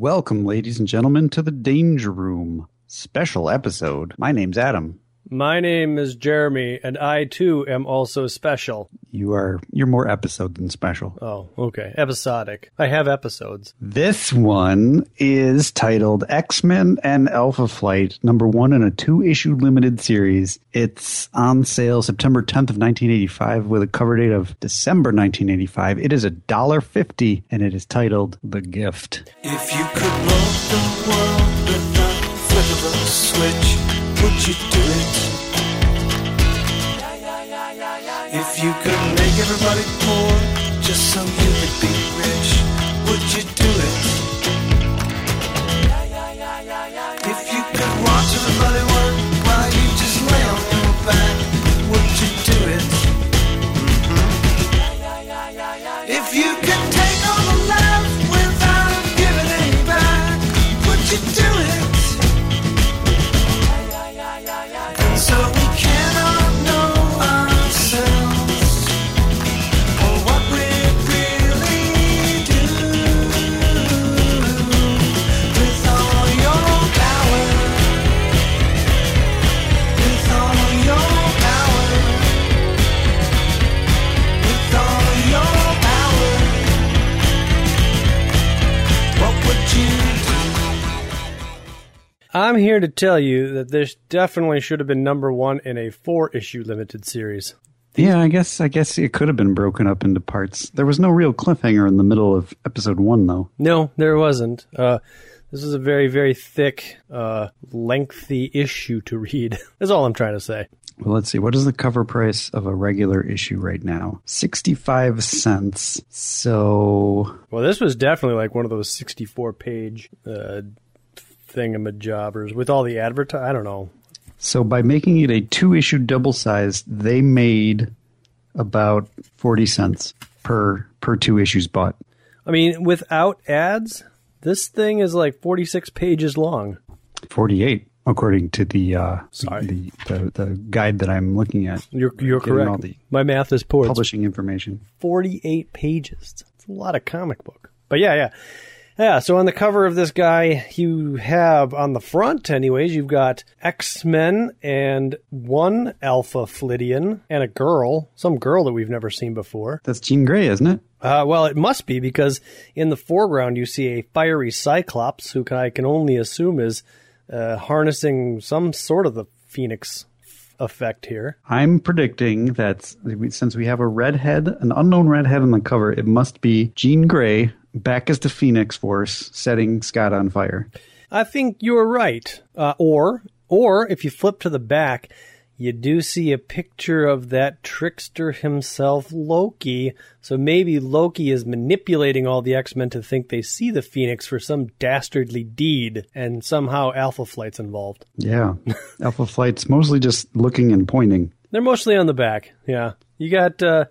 Welcome, ladies and gentlemen, to the Danger Room special episode. My name's Adam. My name is Jeremy, and I too am also special. You are you're more episode than special. Oh, okay. Episodic. I have episodes. This one is titled X-Men and Alpha Flight, number one in a two-issue limited series. It's on sale September 10th of 1985 with a cover date of December 1985. It is a dollar fifty, and it is titled The Gift. If you could roll the world with the flip of a switch, would you do it? If you could make everybody poor just so you could be rich, I'm here to tell you that this definitely should have been number one in a four issue limited series. Yeah, I guess I guess it could have been broken up into parts. There was no real cliffhanger in the middle of episode one, though. No, there wasn't. Uh, this is a very, very thick, uh, lengthy issue to read. That's all I'm trying to say. Well, let's see. What is the cover price of a regular issue right now? 65 cents. So, Well, this was definitely like one of those 64 page uh, thingamajobbers with all the advertise. I don't know. so by making it a two issue double size, they made about 40 cents per per two issues bought. I mean, without ads, this thing is like 46 pages long. 48 according to the uh Sorry. the, the the guide that I'm looking at. You're, you're correct. My math is poor. Publishing information. 48 pages. It's a lot of comic book. But yeah, yeah. Yeah, so on the cover of this guy, you have on the front, anyways, you've got X Men and one Alpha Flidian and a girl, some girl that we've never seen before. That's Jean Grey, isn't it? Uh, well, it must be because in the foreground you see a fiery Cyclops who I can only assume is uh, harnessing some sort of the Phoenix effect here. I'm predicting that since we have a redhead, an unknown redhead on the cover, it must be Jean Grey back as the Phoenix Force setting Scott on fire. I think you're right. Uh, or, or if you flip to the back, you do see a picture of that trickster himself, Loki. So maybe Loki is manipulating all the X Men to think they see the Phoenix for some dastardly deed, and somehow Alpha Flight's involved. Yeah. Alpha Flight's mostly just looking and pointing. They're mostly on the back. Yeah, you got uh,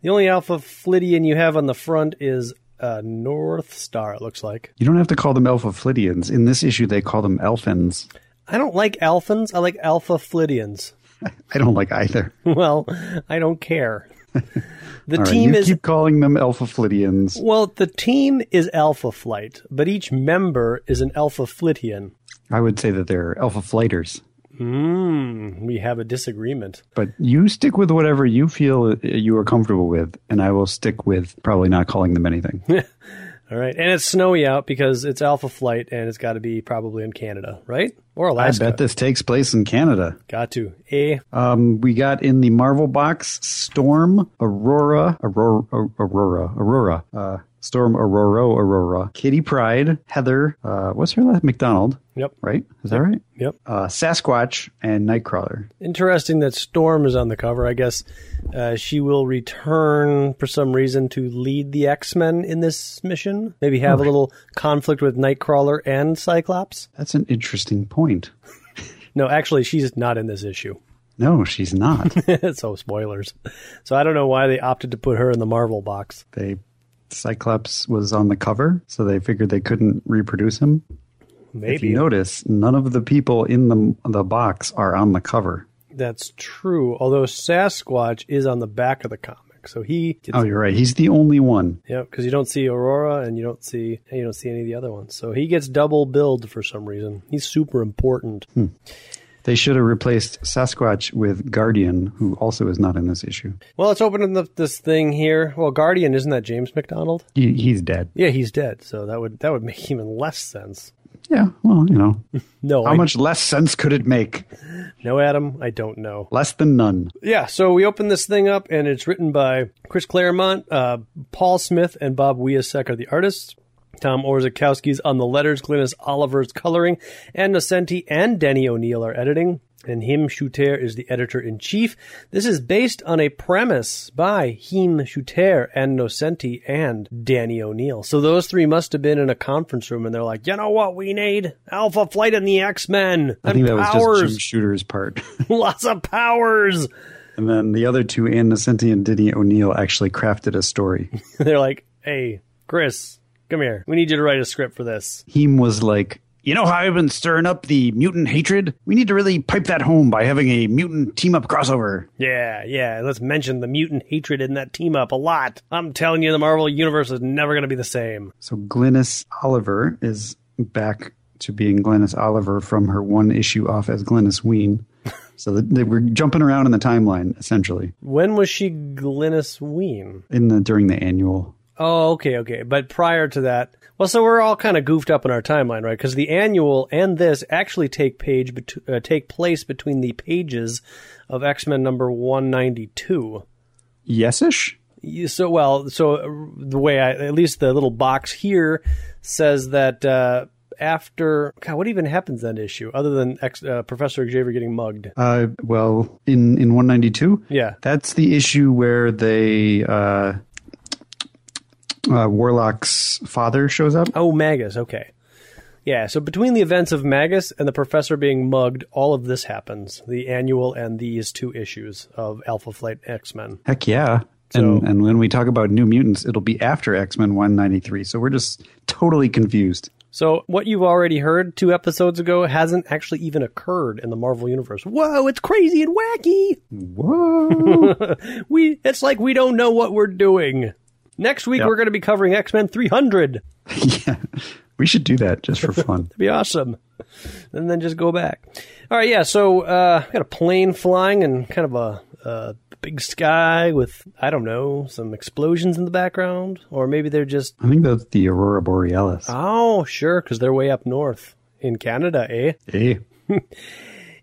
the only Alpha Flidian you have on the front is uh, Northstar. It looks like. You don't have to call them Alpha Flidians. In this issue, they call them Elfins. I don't like Alphans. I like Alpha Flidians. I don't like either. Well, I don't care. The right, team you is keep calling them Alpha Flidians. well, the team is Alpha Flight, but each member is an Alpha Flitian. I would say that they're Alpha Flighters. Hmm, we have a disagreement. But you stick with whatever you feel you are comfortable with, and I will stick with probably not calling them anything. All right, and it's snowy out because it's Alpha Flight, and it's got to be probably in Canada, right? Or Alaska. I bet this takes place in Canada. Got to. Eh. Um, we got in the Marvel box Storm, Aurora, Aurora, Aurora, Aurora, uh, Storm, Aurora, Aurora, Kitty Pryde, Heather, uh, what's her last? McDonald, Yep. right? Is that right? Yep. Uh, Sasquatch and Nightcrawler. Interesting that Storm is on the cover. I guess uh, she will return for some reason to lead the X Men in this mission. Maybe have a little conflict with Nightcrawler and Cyclops. That's an interesting point. No, actually, she's not in this issue. No, she's not. so spoilers. So I don't know why they opted to put her in the Marvel box. they Cyclops was on the cover, so they figured they couldn't reproduce him. If Maybe you notice, none of the people in the the box are on the cover. that's true. Although Sasquatch is on the back of the comic. So he gets Oh, you're right. He's the only one. Yeah, because you don't see Aurora and you don't see you don't see any of the other ones. So he gets double billed for some reason. He's super important. Hmm. They should have replaced Sasquatch with Guardian, who also is not in this issue. Well, let's open up this thing here. Well, Guardian isn't that James McDonald? He, he's dead. Yeah, he's dead. So that would that would make even less sense. Yeah, well, you know, No, how I- much less sense could it make? No, Adam, I don't know. Less than none. Yeah, so we open this thing up, and it's written by Chris Claremont, uh, Paul Smith, and Bob Wiacek are the artists. Tom Orzechowski's on the letters, Glynis Oliver's coloring, and Nocenti and Denny O'Neil are editing. And Jim Shooter is the editor in chief. This is based on a premise by Jim Shooter and Nocenti and Danny O'Neil. So those three must have been in a conference room and they're like, you know what we need? Alpha Flight and the X-Men. I think that and was powers. just Jim Shooter's part. Lots of powers. and then the other two, Ann Nocenti and Denny O'Neil, actually crafted a story. They're like, hey, Chris, come here. We need you to write a script for this. Jim was like, you know how I've been stirring up the mutant hatred? We need to really pipe that home by having a mutant team up crossover. Yeah, yeah, let's mention the mutant hatred in that team up a lot. I'm telling you, the Marvel Universe is never going to be the same. So Glynis Oliver is back to being Glynis Oliver from her one issue off as Glynis Wein. So they were jumping around in the timeline essentially When was she Glynis Wein? in the during the annual. Oh, okay, okay. But prior to that, well, so we're all kind of goofed up in our timeline, right? Because the annual and this actually take page bet- uh, take place between the pages of X Men number one ninety two. Yesish. So well, so uh, the way I, at least the little box here says that uh, after God, what even happens that issue other than ex, uh, Professor Xavier getting mugged? Uh, well, in in 192, Yeah, that's the issue where they uh, Warlock's father shows up. Oh, Magus. Okay. Yeah, so between the events of Magus and the professor being mugged, all of this happens. The annual and these two issues of Alpha Flight X Men. Heck yeah. and, and when we talk about New Mutants, it'll be after X Men 193. So we're just totally confused. So what you've already heard two episodes ago hasn't actually even occurred in the Marvel universe. Whoa, it's crazy and wacky. Whoa. We it's like we don't know what we're doing. Next week Yep. we're going to be covering X Men 300. yeah. We should do that just for fun. It'd be awesome. And then just go back. All right, yeah. So uh, got a plane flying and kind of a, big sky with I don't know some explosions in the background, or maybe they're just I think that's the Aurora Borealis. oh sure because they're way up north in Canada, eh? Hey.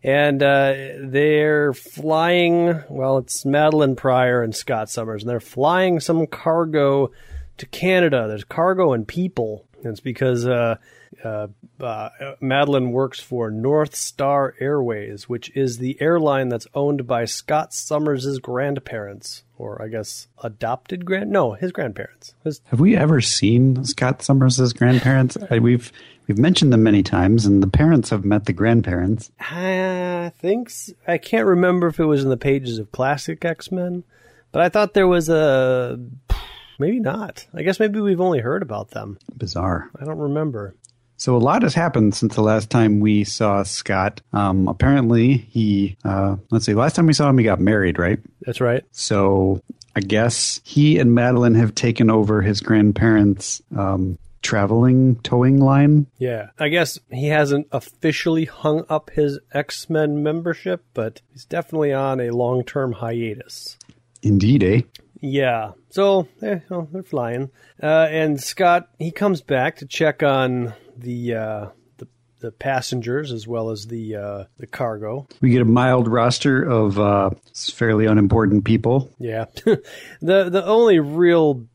And uh, they're flying. Well, it's Madelyne Pryor and Scott Summers, and they're flying some cargo to Canada. There's cargo and people. And it's because uh, uh, uh, Madelyne works for North Star Airways, which is the airline that's owned by Scott Summers' grandparents, or I guess adopted grand. No, his grandparents. His Have we ever seen Scott Summers' grandparents? We've we've mentioned them many times, and the parents have met the grandparents. I think I can't remember if it was in the pages of Classic X Men, but I thought there was a maybe not. I guess maybe we've only heard about them. Bizarre. I don't remember. So a lot has happened since the last time we saw Scott. Um, apparently, he uh, let's see. Last time we saw him, he got married, right? That's right. So I guess he and Madelyne have taken over his grandparents' um, traveling towing line. Yeah, I guess he hasn't officially hung up his X Men membership, but he's definitely on a long term hiatus. Indeed, eh? Yeah. So eh, well, they're flying, uh, and Scott he comes back to check on the uh, the, the passengers as well as the uh, the cargo. We get a mild roster of uh, fairly unimportant people. Yeah. the the only real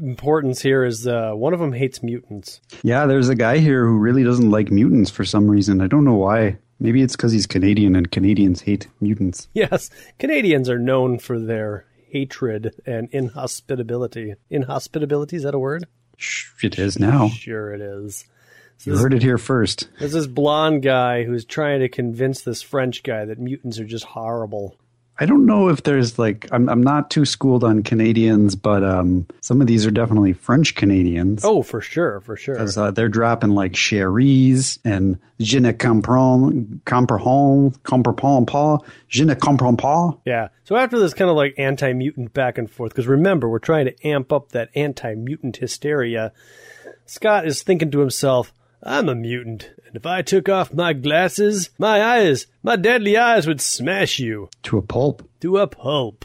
importance here is uh, one of them hates mutants. Yeah, there's a guy here who really doesn't like mutants for some reason. I don't know why. Maybe it's because he's Canadian and Canadians hate mutants. Yes, Canadians are known for their hatred and inhospitability. Inhospitability is that a word? It is now. Sure, it is. You heard it here first. There's this blonde guy who's trying to convince this French guy that mutants are just horrible. I don't know if there's like I'm I'm not too schooled on Canadians, but um, some of these are definitely French Canadians. Oh, for sure, for sure. Because uh, they're dropping like cherries and je ne comprends, comprends, comprends pas, je ne comprends pas. Yeah. So after this kind of like anti mutant back and forth, because remember, we're trying to amp up that anti mutant hysteria, Scott is thinking to himself, I'm a mutant, and if I took off my glasses, my eyes, my deadly eyes would smash you To a pulp. to a pulp.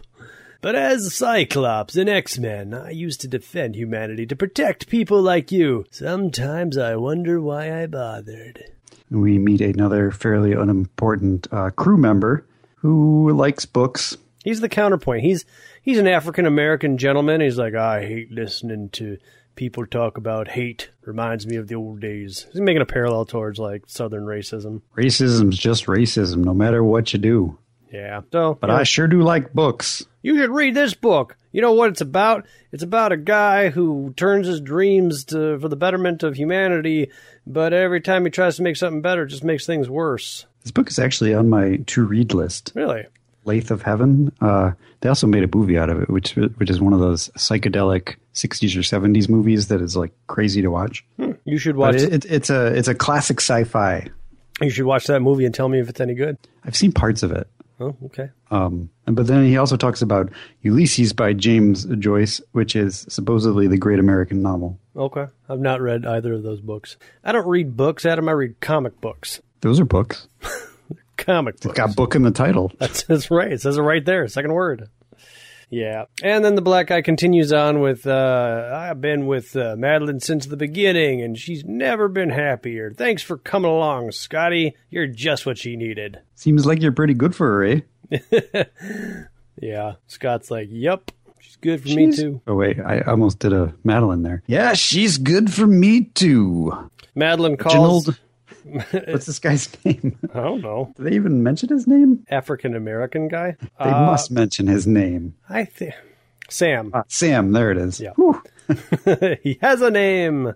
But as Cyclops and X Men, I used to defend humanity, to protect people like you. Sometimes I wonder why I bothered. We meet another fairly unimportant uh, crew member who likes books. He's the counterpoint. He's he's an African American gentleman. He's like, I hate listening to people talk about hate. Reminds me of the old days. He's making a parallel towards like Southern racism. Racism's just racism, no matter what you do. Yeah. So, But know, I sure do like books. you should read this book. You know what it's about? It's about a guy who turns his dreams to, for the betterment of humanity, but every time he tries to make something better, it just makes things worse. This book is actually on my to read list. Really? Lathe of Heaven. Uh, they also made a movie out of it, which which is one of those psychedelic '60s or '70s movies that is like crazy to watch. You should watch. it, it, it's a it's a classic sci-fi. you should watch that movie and tell me if it's any good. I've seen parts of it. Oh, okay. Um, but then he also talks about Ulysses by James Joyce, which is supposedly the great American novel. Okay. I've not read either of those books. I don't read books, Adam. I read comic books. Those are books. Comic books. Got book in the title. That's, that's right. It says it right there. Second word. Yeah. And then the black guy continues on with, uh, I've been with uh, Madelyne since the beginning, and she's never been happier. Thanks for coming along, Scotty. You're just what she needed. Seems like you're pretty good for her, eh? Yeah. Scott's like, Yep. She's good for me too. Oh wait, I almost did a Madelyne there. Yeah, she's good for me too. Madelyne calls. What's this guy's name? I don't know. Do they even mention his name? African American guy. They Uh, must mention his name. I think. Sam. Ah, Sam, there it is. Yeah. He has a name.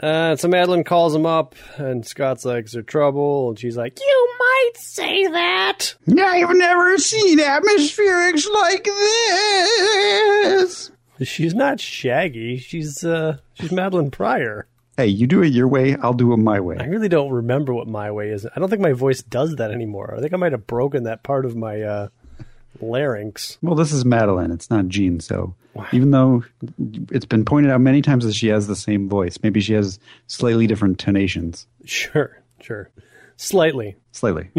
Uh, so Madelyne calls him up, and Scott's like, "Is there trouble?" And she's like, "You might say that." I've never seen atmospherics like this. She's not Shaggy. She's uh, she's Madelyne Pryor. Hey, you do it your way, I'll do it my way. I really don't remember what my way is. I don't think my voice does that anymore. I think I might have broken that part of my uh, larynx. Well, this is Madelyne. It's not Jean. So even though it's been pointed out many times that she has the same voice, maybe she has slightly different tonations. Sure, sure, slightly. Slightly.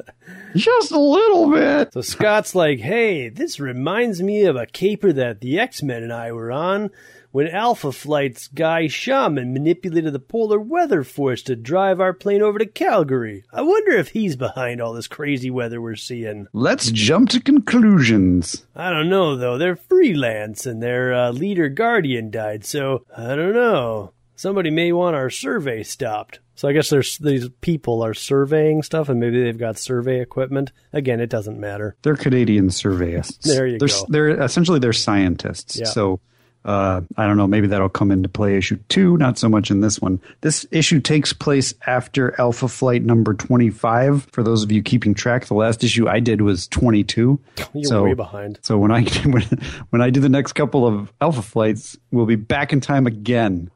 Just a little bit. So Scott's like, hey, this reminds me of a caper that the X Men and I were on when Alpha Flight's guy Shaman manipulated the polar weather force to drive our plane over to Calgary. I wonder if he's behind all this crazy weather we're seeing. Let's jump to conclusions. I don't know, though. They're freelance and their uh, leader guardian died, so I don't know. Somebody may want our survey stopped. So I guess there's these people are surveying stuff, and maybe they've got survey equipment. Again, it doesn't matter. They're Canadian surveyists. There you they're, go. They're essentially they're scientists. Yeah. So uh, I don't know. Maybe that'll come into play issue two. Not so much in this one. This issue takes place after Alpha Flight number twenty-five. For those of you keeping track, the last issue I did was twenty-two. You're so, way behind. So when I when, when I do the next couple of Alpha Flights, we'll be back in time again.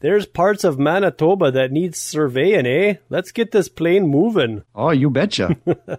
There's parts of Manitoba that need surveying, eh? Let's get this plane moving. Oh, you betcha.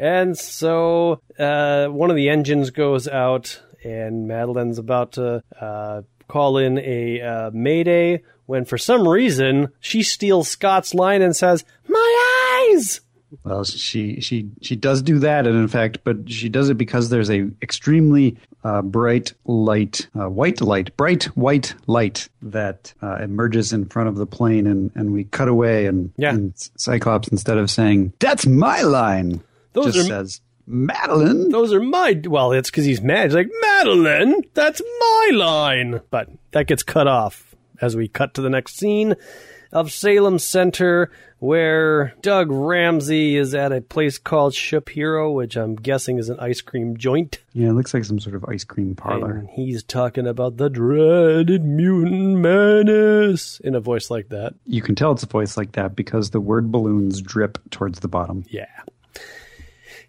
And so uh, one of the engines goes out, and Madelyne's about to uh, call in a uh, mayday when, for some reason, she steals Scott's line and says, "My eyes." Well, she she she does do that, and in fact, but she does it because there's a extremely uh, bright light, uh, white light, bright white light that uh, emerges in front of the plane, and and we cut away, and, Yeah. and Cyclops instead of saying "That's my line," Those just are- says "Madelyne." Those are my. Well, it's because he's mad. He's like, Madelyne, that's my line. But that gets cut off as we cut to the next scene of Salem Center, where Doug Ramsey is at a place called Shapiro, which I'm guessing is an ice cream joint. Yeah, it looks like some sort of ice cream parlor. And he's talking about the dreaded mutant menace in a voice like that. You can tell it's a voice like that because the word balloons drip towards the bottom. Yeah.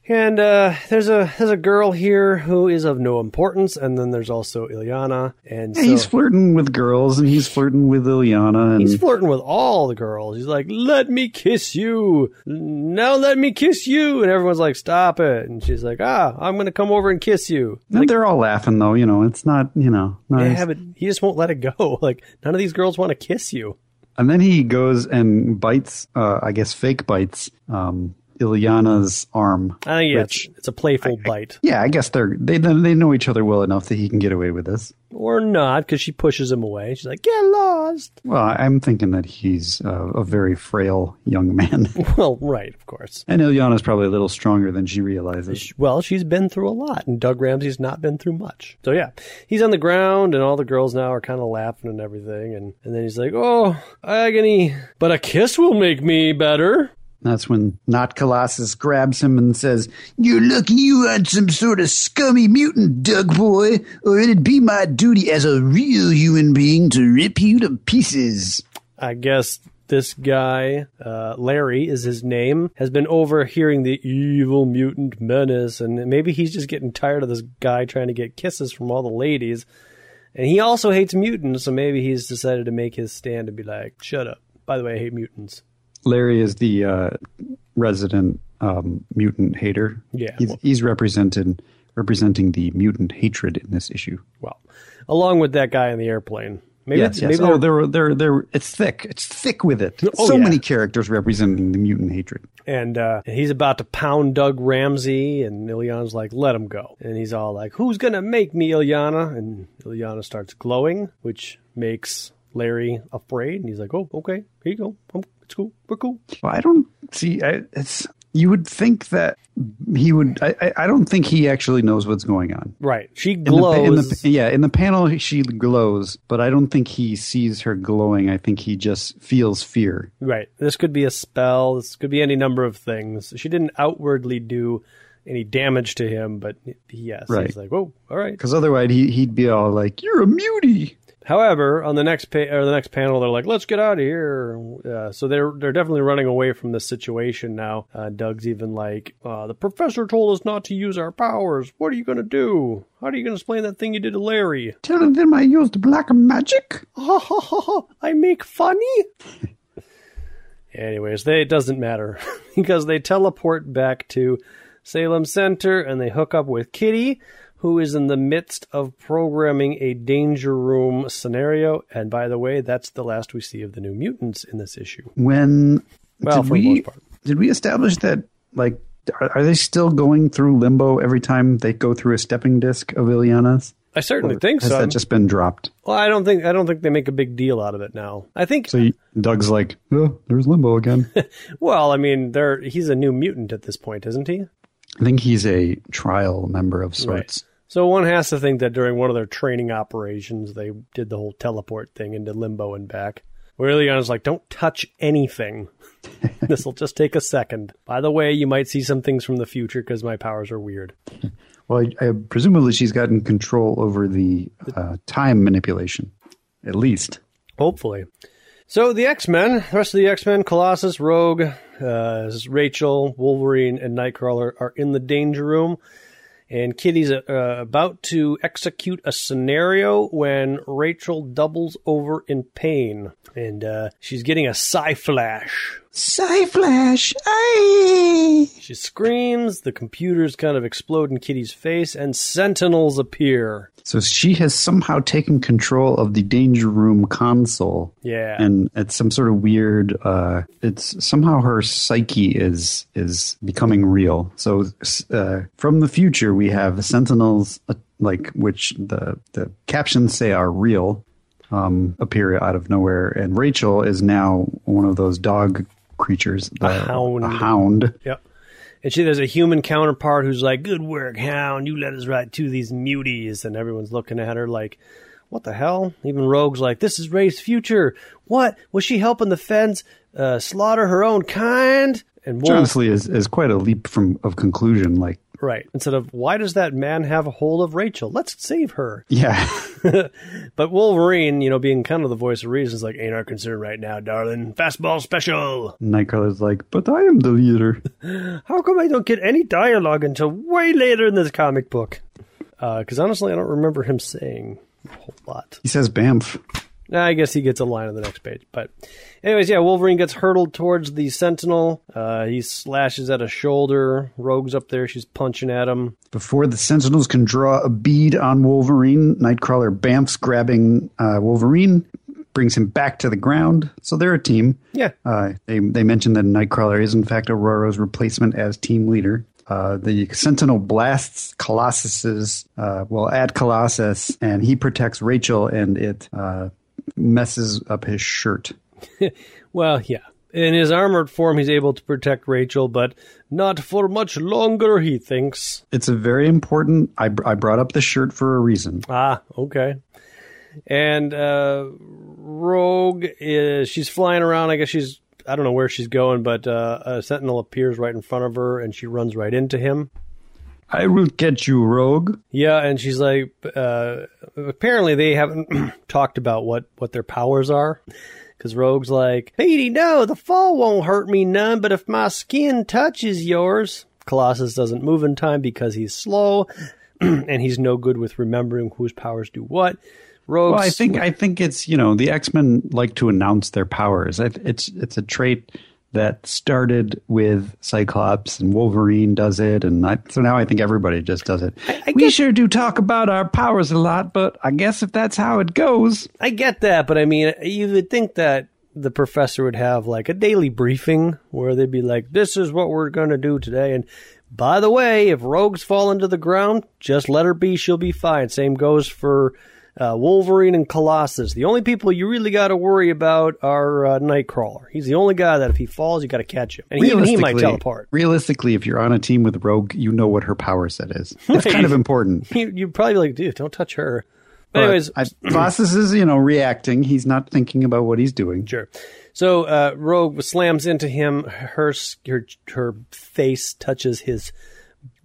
And uh, there's a there's a girl here who is of no importance, and then there's also Illyana, and so he's flirting with girls and he's flirting with Illyana and he's flirting with all the girls. He's like, "Let me kiss you now, let me kiss you," and everyone's like, "Stop it!" And she's like, "Ah, I'm gonna come over and kiss you." And they're all laughing though, you know, it's not, you know, nice. Yeah, but he just won't let it go. Like none of these girls want to kiss you. And then he goes and bites, uh, I guess fake bites, um, Illyana's arm. I think yeah, which- it's, it's a playful bite, Yeah, I guess they're, they, they know each other well enough that he can get away with this. or not, because she pushes him away. She's like, "Get lost." Well, I'm thinking that he's uh, a very frail young man. Well, right, of course. and Illyana's probably a little stronger than she realizes. Well, she's been through a lot, and Doug Ramsey's not been through much. So yeah, he's on the ground, and all the girls now are kind of laughing and everything, and and then he's like, "Oh, agony, but a kiss will make me better." That's when Not Colossus grabs him and says, You're lucky you aren't some sort of scummy mutant, Doug boy, or it'd be my duty as a real human being to rip you to pieces. I guess this guy, uh, Larry is his name, has been overhearing the evil mutant menace, and maybe he's just getting tired of this guy trying to get kisses from all the ladies. And he also hates mutants, so maybe he's decided to make his stand and be like, "Shut up." By the way, I hate mutants. Larry is the uh, resident um, mutant hater. Yeah, He's, well- he's represented representing the mutant hatred in this issue. Well, along with that guy in the airplane. Maybe yes, yes. maybe oh, they're- they're, they're, it's thick. It's thick with it. Oh, so yeah. many characters representing the mutant hatred. and uh, he's about to pound Doug Ramsey, and Illyana's like, "Let him go." And he's all like, "Who's gonna make me, Illyana?" And Illyana starts glowing, which makes Larry afraid, and he's like, "Oh, okay, here you go. Um, it's cool. We're cool." Well, I don't see. I, it's you would think that he would. I, I- don't think he actually knows what's going on. Right? She In the, glows. in the, yeah, in the panel she glows, but I don't think he sees her glowing. I think he just feels fear. right. This could be a spell. This could be any number of things. She didn't outwardly do any damage to him, but yes, Right. he's like, "Whoa, all right." Because otherwise he he'd be all like, "You're a mutie." However, on the next pa- or the next panel, they're like, "Let's get out of here." Uh, so they're they're definitely running away from this situation now. Uh, Doug's even like, uh, "The professor told us not to use our powers. What are you going to do? How are you going to explain that thing you did to Larry?" Telling them I used black magic. Ha ha ha! ha. I make funny. Anyways, they, it doesn't matter because they teleport back to Salem Center and they hook up with Kitty, who is in the midst of programming a danger room scenario. And by the way, that's the last we see of the New Mutants in this issue. When Well, did for the we most part. did we establish that like are, are they still going through limbo every time they go through a stepping disc of Illyana's? I certainly think Has so. that just been dropped? well, I don't think I don't think they make a big deal out of it now. I think. So you, Doug's like, oh, there's limbo again. well, I mean, there he's a new mutant at this point, isn't he? I think he's a trial member of sorts. So one has to think that during one of their training operations, they did the whole teleport thing into limbo and back. Where Leon's like, don't touch anything. this will just take a second. By the way, you might see some things from the future because my powers are weird. Well, I, I, presumably she's gotten control over the uh, time manipulation, at least. Hopefully. So the X Men, the rest of the X Men, Colossus, Rogue, uh, Rachel, Wolverine, and Nightcrawler are in the danger room. And Kitty's uh, about to execute a scenario when Rachel doubles over in pain. And uh, she's getting a psi flash. Psy Flash! Aye! She screams, the computers kind of explode in Kitty's face, and sentinels appear. So she has somehow taken control of the danger room console. Yeah. And it's some sort of weird. Uh, it's somehow her psyche is is becoming real. So uh, from the future, we have sentinels, uh, like which the the captions say are real, um, appear out of nowhere, and Rachel is now one of those dog creatures, the, hound. A hound. Yep. And she, there's a human counterpart who's like, "Good work, Hound. You led us right to these muties." And everyone's looking at her like, "What the hell?" Even Rogue's like, "This is Ray's future. What was she helping the Fens uh, slaughter her own kind?" And honestly is, is quite a leap from of conclusion. Like Right. Instead of, why does that man have a hold of Rachel? Let's save her. Yeah. But Wolverine, you know, being kind of the voice of reason, is like, ain't our concern right now, darling. Fastball special. Nightcrawler's like, but I am the leader. How come I don't get any dialogue until way later in this comic book? Uh, because honestly, I don't remember him saying a whole lot. He says Bamf. I guess he gets a line on the next page. But, anyways, yeah, Wolverine gets hurtled towards the Sentinel. Uh, he slashes at a shoulder. Rogue's up there. She's punching at him. Before the Sentinels can draw a bead on Wolverine, Nightcrawler Bamf's grabbing uh, Wolverine, brings him back to the ground. So they're a team. Yeah. Uh, they, they mentioned that Nightcrawler is, in fact, Aurora's replacement as team leader. Uh, the Sentinel blasts Colossus's, uh, well, at Colossus, and he protects Rachel, and it uh, messes up his shirt. Well, yeah. In his armored form, he's able to protect Rachel, but not for much longer, he thinks. It's a very important. I, br- I brought up the shirt for a reason. Ah, okay. And uh, Rogue is she's flying around. I guess she's I don't know where she's going, but uh, a Sentinel appears right in front of her, and she runs right into him. I will get you, Rogue. Yeah, and she's like, uh, apparently they haven't talked about what what their powers are. Because Rogue's like, Petey, no, the fall won't hurt me none, but if my skin touches yours. Colossus doesn't move in time because he's slow, and he's no good with remembering whose powers do what. Rogue, Well, I think I think it's you know the X Men like to announce their powers. It's it's a trait that started with Cyclops and Wolverine does it, and I, so now I think everybody just does it. we sure do talk about our powers a lot, but I guess if that's how it goes, I get that, but I mean, you would think that the professor would have like a daily briefing where they'd be like, "This is what we're going to do today." And by the way, if rogues fall into the ground, just let her be; she'll be fine. Same goes for uh, Wolverine and Colossus. The only people you really got to worry about are uh, Nightcrawler. He's the only guy that if he falls, you got to catch him, and even he might teleport. Realistically, if you're on a team with Rogue, you know what her power set is. It's kind of important. You you probably be like, dude, don't touch her. But anyways, I, Colossus is you know reacting. He's not thinking about what he's doing. Sure. So uh, Rogue slams into him. Her, her her face touches his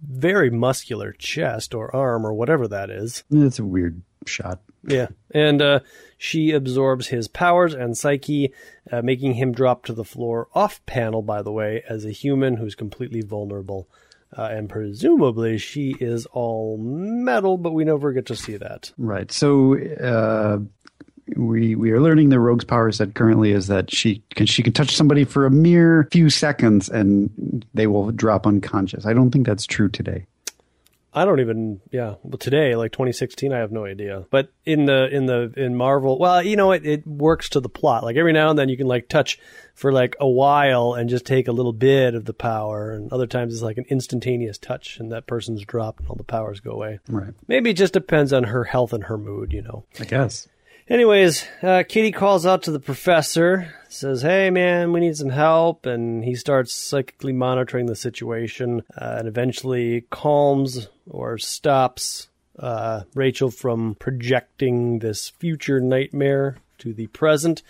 very muscular chest or arm or whatever that is. It's a weird shot. Yeah, and uh, she absorbs his powers and psyche, uh, making him drop to the floor off panel. By the way, as a human who's completely vulnerable. Uh, and presumably she is all metal, but we never get to see that. Right. So uh, we we are learning the rogue's power set currently is that she can she can touch somebody for a mere few seconds and they will drop unconscious. I don't think that's true today. I don't even yeah. Well, today, like 2016, I have no idea. But in the in the in Marvel, well, you know, it it works to the plot. Like every now and then, you can like touch for like a while and just take a little bit of the power, and other times it's like an instantaneous touch, and that person's dropped, and all the powers go away. Right. Maybe it just depends on her health and her mood, you know. I guess. Anyways, uh, Kitty calls out to the professor, says, "Hey, man, we need some help," and he starts psychically monitoring the situation, uh, and eventually calms or stops uh, Rachel from projecting this future nightmare to the present,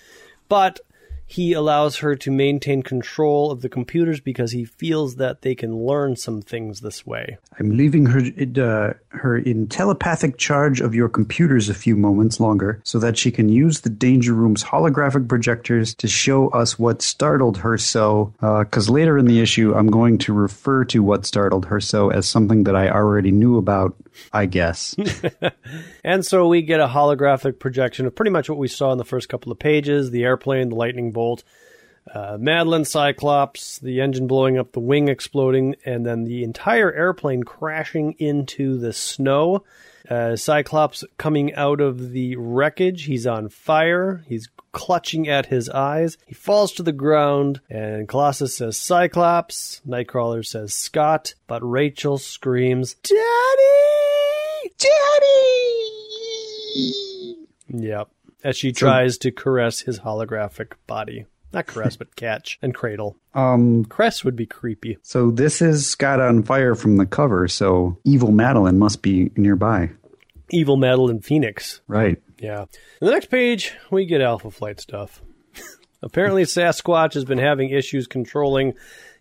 but he allows her to maintain control of the computers because he feels that they can learn some things this way. I'm leaving her uh, her in telepathic charge of your computers a few moments longer so that she can use the danger room's holographic projectors to show us what startled her so because later in the issue I'm going to refer to what startled her so as something that I already knew about I guess And so we get a holographic projection of pretty much what we saw in the first couple of pages the airplane, the lightning bolt, uh, Madelyne Cyclops, the engine blowing up, the wing exploding, and then the entire airplane crashing into the snow. Uh, Cyclops coming out of the wreckage. He's on fire. He's clutching at his eyes. He falls to the ground, and Colossus says Cyclops. Nightcrawler says Scott, but Rachel screams, Daddy! Daddy! Yep. As she tries to caress his holographic body. Not caress, but catch and cradle. um Caress would be creepy. so this is got on fire from the cover so evil Madelyne must be nearby Evil Madelyne Phoenix. right Yeah. In the next page, we get Alpha Flight stuff. Apparently, Sasquatch has been having issues controlling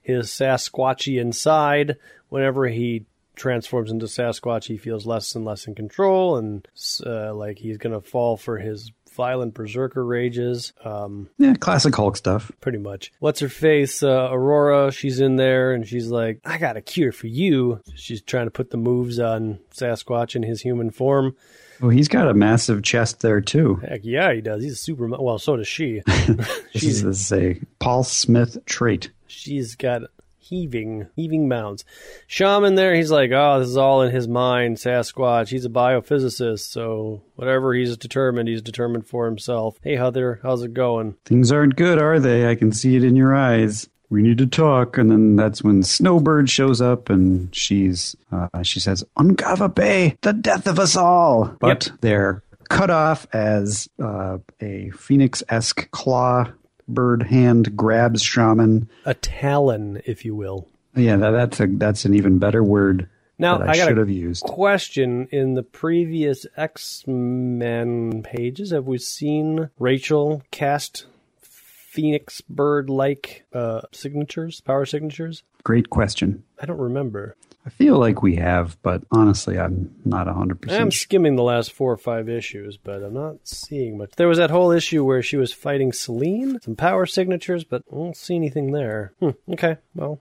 his Sasquatchy inside. Whenever he transforms into Sasquatch, he feels less and less in control, and uh, like he's gonna fall for his violent berserker rages. Um, Yeah, classic Hulk stuff. pretty much. What's her face? Uh, Aurora. She's in there, and she's like, "I got a cure for you." She's trying to put the moves on Sasquatch in his human form. Oh, he's got a massive chest there too. Heck yeah, he does. He's a super. Well, so does she. This she's is a Paul Smith trait. she's got heaving heaving mounds. Shaman there, he's like, oh, this is all in his mind. Sasquatch, he's a biophysicist, so whatever he's determined, he's determined for himself. Hey, Heather, how's it going? Things aren't good, are they? I can see it in your eyes. We need to talk. And then that's when Snowbird shows up and she's, uh, she says, Ungava Bay, the death of us all. But they're cut off as uh, a phoenix esque claw bird hand grabs Shaman. A talon, if you will. Yeah, that, that's a that's an even better word Now I, I, got should a have used. question in the previous X Men pages. Have we seen Rachel cast Phoenix Bird like uh, signatures, power signatures? Great question. I don't remember. I feel like we have, but honestly, I'm not 100% I'm skimming the last four or five issues, but I'm not seeing much. There was that whole issue where she was fighting Selene, some power signatures, but I don't see anything there. Hmm, okay, well,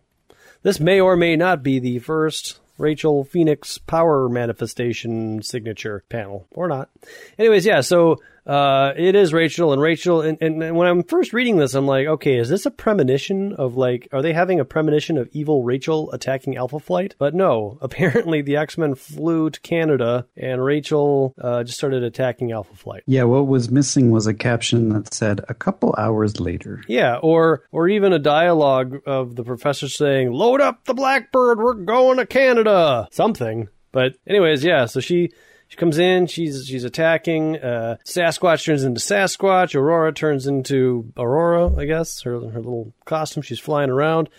this may or may not be the first Rachel Phoenix power manifestation signature panel, or not. Anyways, yeah, so uh, it is Rachel, and Rachel, and, and, when I'm first reading this, I'm like, okay, is this a premonition of like, are they having a premonition of evil Rachel attacking Alpha Flight? But no, apparently the X Men flew to Canada, and Rachel uh, just started attacking Alpha Flight. Yeah, what was missing was a caption that said a couple hours later. Yeah, or or even a dialogue of the professor saying, "Load up the Blackbird, we're going to Canada." Something. But anyways, yeah. So she she comes in, she's she's attacking. Uh, Sasquatch turns into Sasquatch. Aurora turns into Aurora. I guess her her little costume. She's flying around.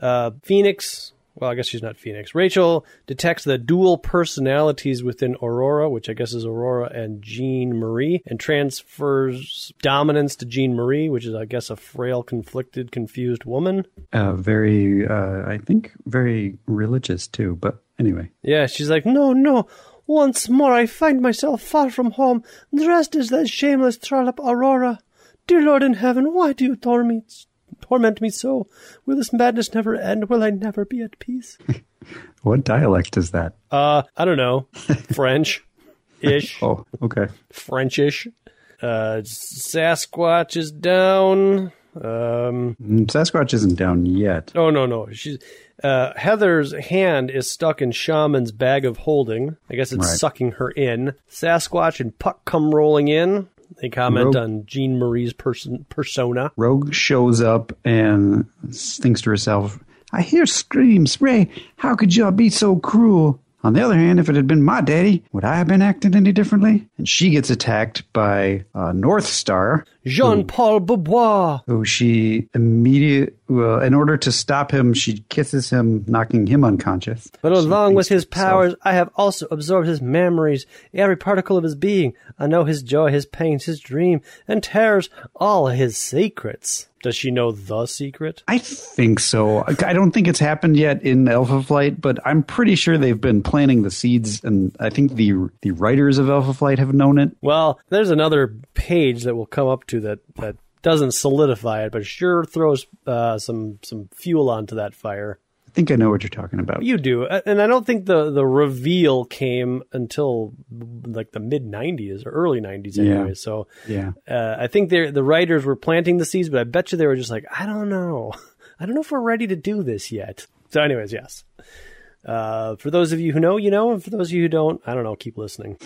Uh, Phoenix. Well, I guess she's not Phoenix. Rachel detects the dual personalities within Aurora, which I guess is Aurora and Jeanne-Marie, and transfers dominance to Jeanne-Marie, which is, I guess, a frail, conflicted, confused woman. Uh, very, uh, I think, very religious too. But anyway, Yeah, she's like, no, no. Once more I find myself far from home, dressed as that shameless trollop Aurora. Dear Lord in heaven, why do you torment, torment me so? Will this madness never end? Will I never be at peace? what dialect is that? Uh, I don't know. French ish. Oh, okay. Frenchish. Uh, Sasquatch is down. Um, Mm, Sasquatch isn't down yet. oh no, no. She's uh, Heather's hand is stuck in Shaman's bag of holding. I guess it's Right. sucking her in. Sasquatch and Puck come rolling in. They comment Rogue- on Jeanne-Marie's person persona. Rogue shows up and thinks to herself, I hear screams. Ray, how could y'all be so cruel? On the other hand, if it had been my daddy, would I have been acting any differently? And she gets attacked by uh, Northstar, Jean-Paul Beaubier. who she immediate well, in order to stop him, she kisses him, knocking him unconscious. But along with his powers, I have also absorbed his memories, every particle of his being. I know his joy, his pains, his dream, and terrors, all his secrets. Does she know the secret? I think so. I I don't think it's happened yet in Alpha Flight, but I'm pretty sure they've been planting the seeds, and I think the the writers of Alpha Flight have known it. Well, there's another page that we'll come up to that, that doesn't solidify it, but sure throws uh, some some fuel onto that fire. I think I know what you're talking about. You do, and I don't think the the reveal came until like the mid '90s or early '90s, anyway. Yeah. So yeah. uh, I think the writers were planting the seeds, but I bet you they were just like, I don't know, I don't know if we're ready to do this yet. So, anyways, yes. Uh, for those of you who know, you know, and for those of you who don't, I don't know. Keep listening.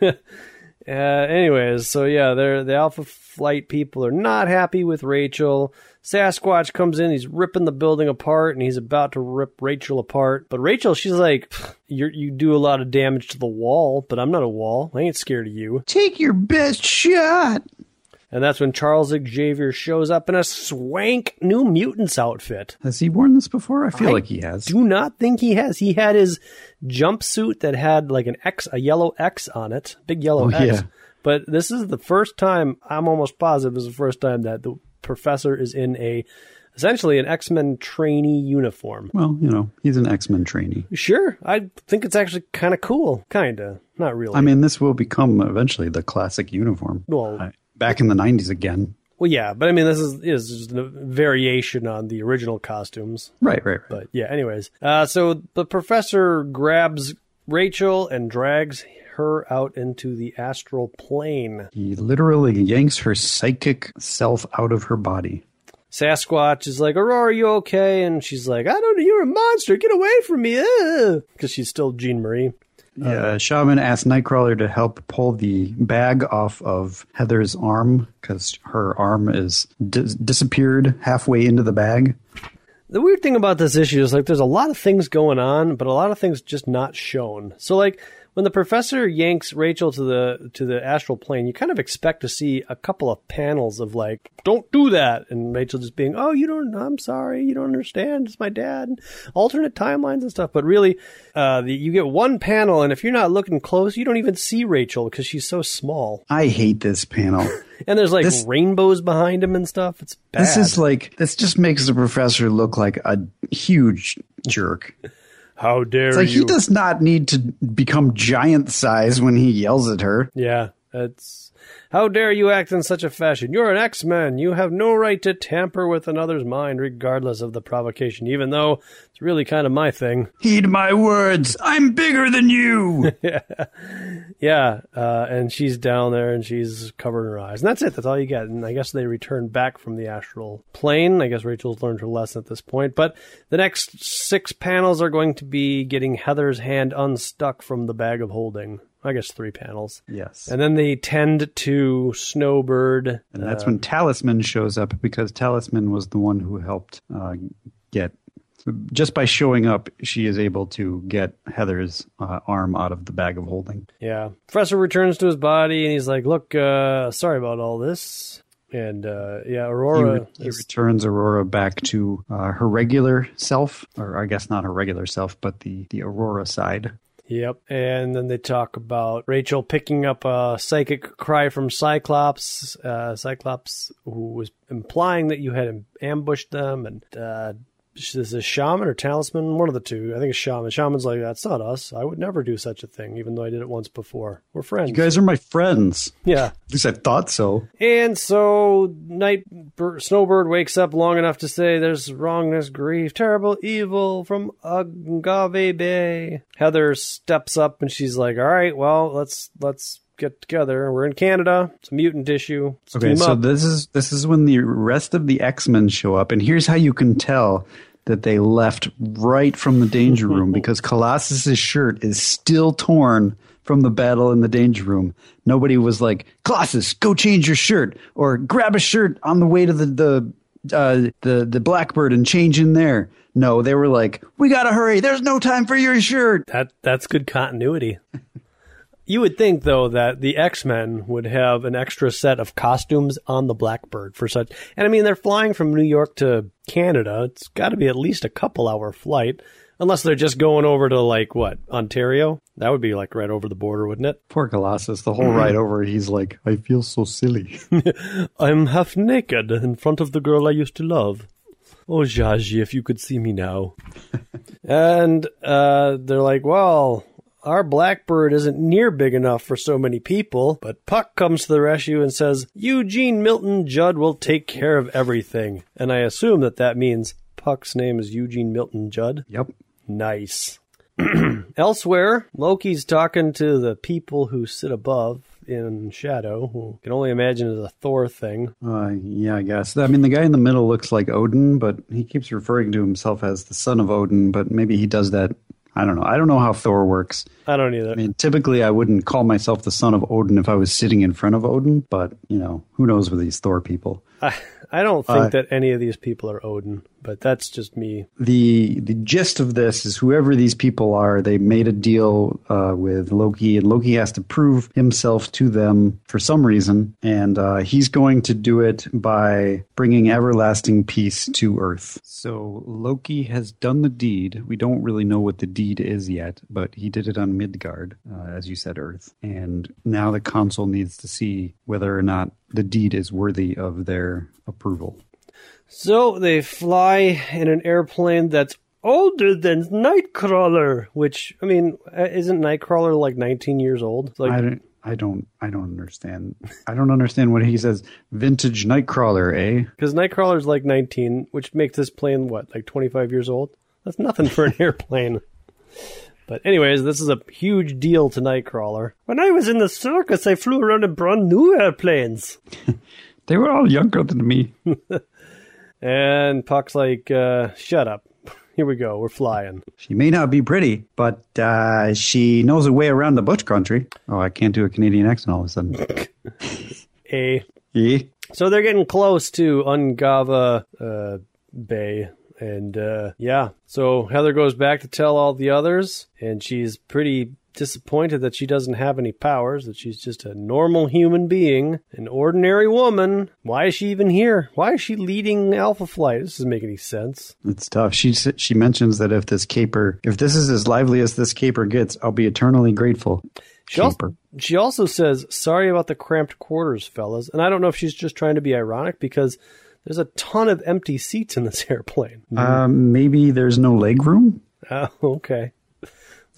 uh, anyways, so yeah, they're the Alpha Flight people are not happy with Rachel. Sasquatch comes in, he's ripping the building apart, and he's about to rip Rachel apart. But Rachel, she's like, you you do a lot of damage to the wall, but I'm not a wall. I ain't scared of you. Take your best shot. And that's when Charles Xavier shows up in a swank New Mutants outfit. Has he worn this before? I feel I like he has. Do not think he has. He had his jumpsuit that had like an X, a yellow X on it, big yellow Oh, X. yeah. But this is the first time, I'm almost positive this is the first time that the professor is in a essentially an X Men trainee uniform. Well, you know, he's an X Men trainee. Sure, I think it's actually kind of cool. Kinda, not really. I mean, this will become eventually the classic uniform. Well- I- back in the '90s again. well, yeah, but I mean, this is is just a variation on the original costumes. Right, right, right. But yeah, anyways, uh, so the professor grabs Rachel and drags her out into the astral plane. He literally yanks her psychic self out of her body. Sasquatch is like, Aurora, are you okay? And she's like, I don't know, you're a monster. Get away from me. Because she's still Jeanne-Marie. Yeah, uh, Shaman asked Nightcrawler to help pull the bag off of Heather's arm because her arm is dis- disappeared halfway into the bag. The weird thing about this issue is like there's a lot of things going on, but a lot of things just not shown. So like when the professor yanks Rachel to the to the astral plane, you kind of expect to see a couple of panels of like, "Don't do that," and Rachel just being, "Oh, you don't. I'm sorry, you don't understand. It's my dad." Alternate timelines and stuff, but really, uh, the, you get one panel, and if you're not looking close, you don't even see Rachel because she's so small. I hate this panel. And there's like This- rainbows behind him and stuff. It's bad. This is like this just makes the professor look like a huge jerk. how dare like you? he does not need to become giant size when he yells at her. Yeah, it's. How dare you act in such a fashion? You're an X Man. You have no right to tamper with another's mind, regardless of the provocation, even though it's really kind of my thing. Heed my words. I'm bigger than you. Yeah, uh, and she's down there and she's covering her eyes. And that's it. That's all you get. And I guess they return back from the astral plane. I guess Rachel's learned her lesson at this point. But the next six panels are going to be getting Heather's hand unstuck from the bag of holding. I guess three panels. yes. And then they tend to Snowbird. And that's when Talisman shows up because Talisman was the one who helped uh, get. Just by showing up, she is able to get Heather's uh, arm out of the bag of holding. Yeah. Professor returns to his body and he's like, Look, uh, sorry about all this. And uh, yeah, Aurora. re- he is- returns Aurora back to uh, her regular self, or I guess not her regular self, but the, the Aurora side. Yep. And then they talk about Rachel picking up a psychic cry from Cyclops. Uh, Cyclops, who was implying that you had ambushed them. And uh, is this a shaman or talisman? One of the two. I think it's shaman. Shaman's like, That's not us. I would never do such a thing, even though I did it once before. We're friends. You guys are my friends. yeah. At least I thought so. And so Night Snowbird wakes up long enough to say there's wrongness, grief, terrible evil from Ungava Bay. Heather steps up and she's like, "All right, well, let's let's get together. We're in Canada. It's a mutant issue. Let's Okay, team so up." this is this is when the rest of the X Men show up, and here's how you can tell that they left right from the danger room because Colossus's shirt is still torn from the battle in the danger room. Nobody was like, "Colossus, go change your shirt," or "Grab a shirt on the way to the the uh, the the Blackbird and change in there." No, they were like, "We gotta hurry. There's no time for your shirt." that that's good continuity. You would think, though, that the X Men would have an extra set of costumes on the Blackbird for such. And I mean, they're flying from New York to Canada. It's got to be at least a couple hour flight. Unless they're just going over to, like, what, Ontario? That would be, like, right over the border, wouldn't it? Poor Colossus. The whole ride over, he's like, "I feel so silly." I'm half naked in front of the girl I used to love. Oh, Jaji, if you could see me now. and uh, they're like, well, our Blackbird isn't near big enough for so many people. But Puck comes to the rescue and says, Eugene Milton Judd will take care of everything. And I assume that that means Puck's name is Eugene Milton Judd. yep. Nice. Elsewhere, Loki's talking to the people who sit above in shadow, who can only imagine is a Thor thing. Uh, yeah, I guess. I mean, the guy in the middle looks like Odin, but he keeps referring to himself as the son of Odin. But maybe he does that. I don't know. I don't know how Thor works. I don't either. I mean, typically I wouldn't call myself the son of Odin if I was sitting in front of Odin. But you know, who knows with these Thor people? I, I don't think Uh, that any of these people are Odin, but that's just me. the the gist of this is whoever these people are, they made a deal uh, with Loki, and Loki has to prove himself to them for some reason, and uh, he's going to do it by bringing everlasting peace to Earth. So Loki has done the deed. We don't really know what the deed is yet, but he did it on Midgard, uh, as you said, Earth, and now the council needs to see whether or not the deed is worthy of their approval. So they fly in an airplane that's older than Nightcrawler, which I mean, uh, isn't Nightcrawler like 19 years old? It's Like, I don't. I don't. I don't understand. I don't understand what he says. Vintage Nightcrawler, eh? because Nightcrawler's like 19, which makes this plane what, like 25 years old? That's nothing for an airplane. But anyways, this is a huge deal to Nightcrawler. When I was in the circus, I flew around in brand new airplanes. They were all younger than me. And Puck's like, uh, shut up. Here we go. We're flying. She may not be pretty, but uh, she knows her way around the bush country. Oh, I can't do a Canadian accent all of a sudden. A. yeah. So they're getting close to Ungava uh, Bay. And uh, yeah, so Heather goes back to tell all the others, and she's pretty disappointed that she doesn't have any powers, that she's just a normal human being, an ordinary woman. Why is she even here? Why is she leading Alpha Flight? This doesn't make any sense. It's tough. She she mentions that if this caper, if this is as lively as this caper gets, I'll be eternally grateful. She also, she also says, Sorry about the cramped quarters, fellas. And I don't know if she's just trying to be ironic because there's a ton of empty seats in this airplane. Um, maybe there's no leg room Oh, okay.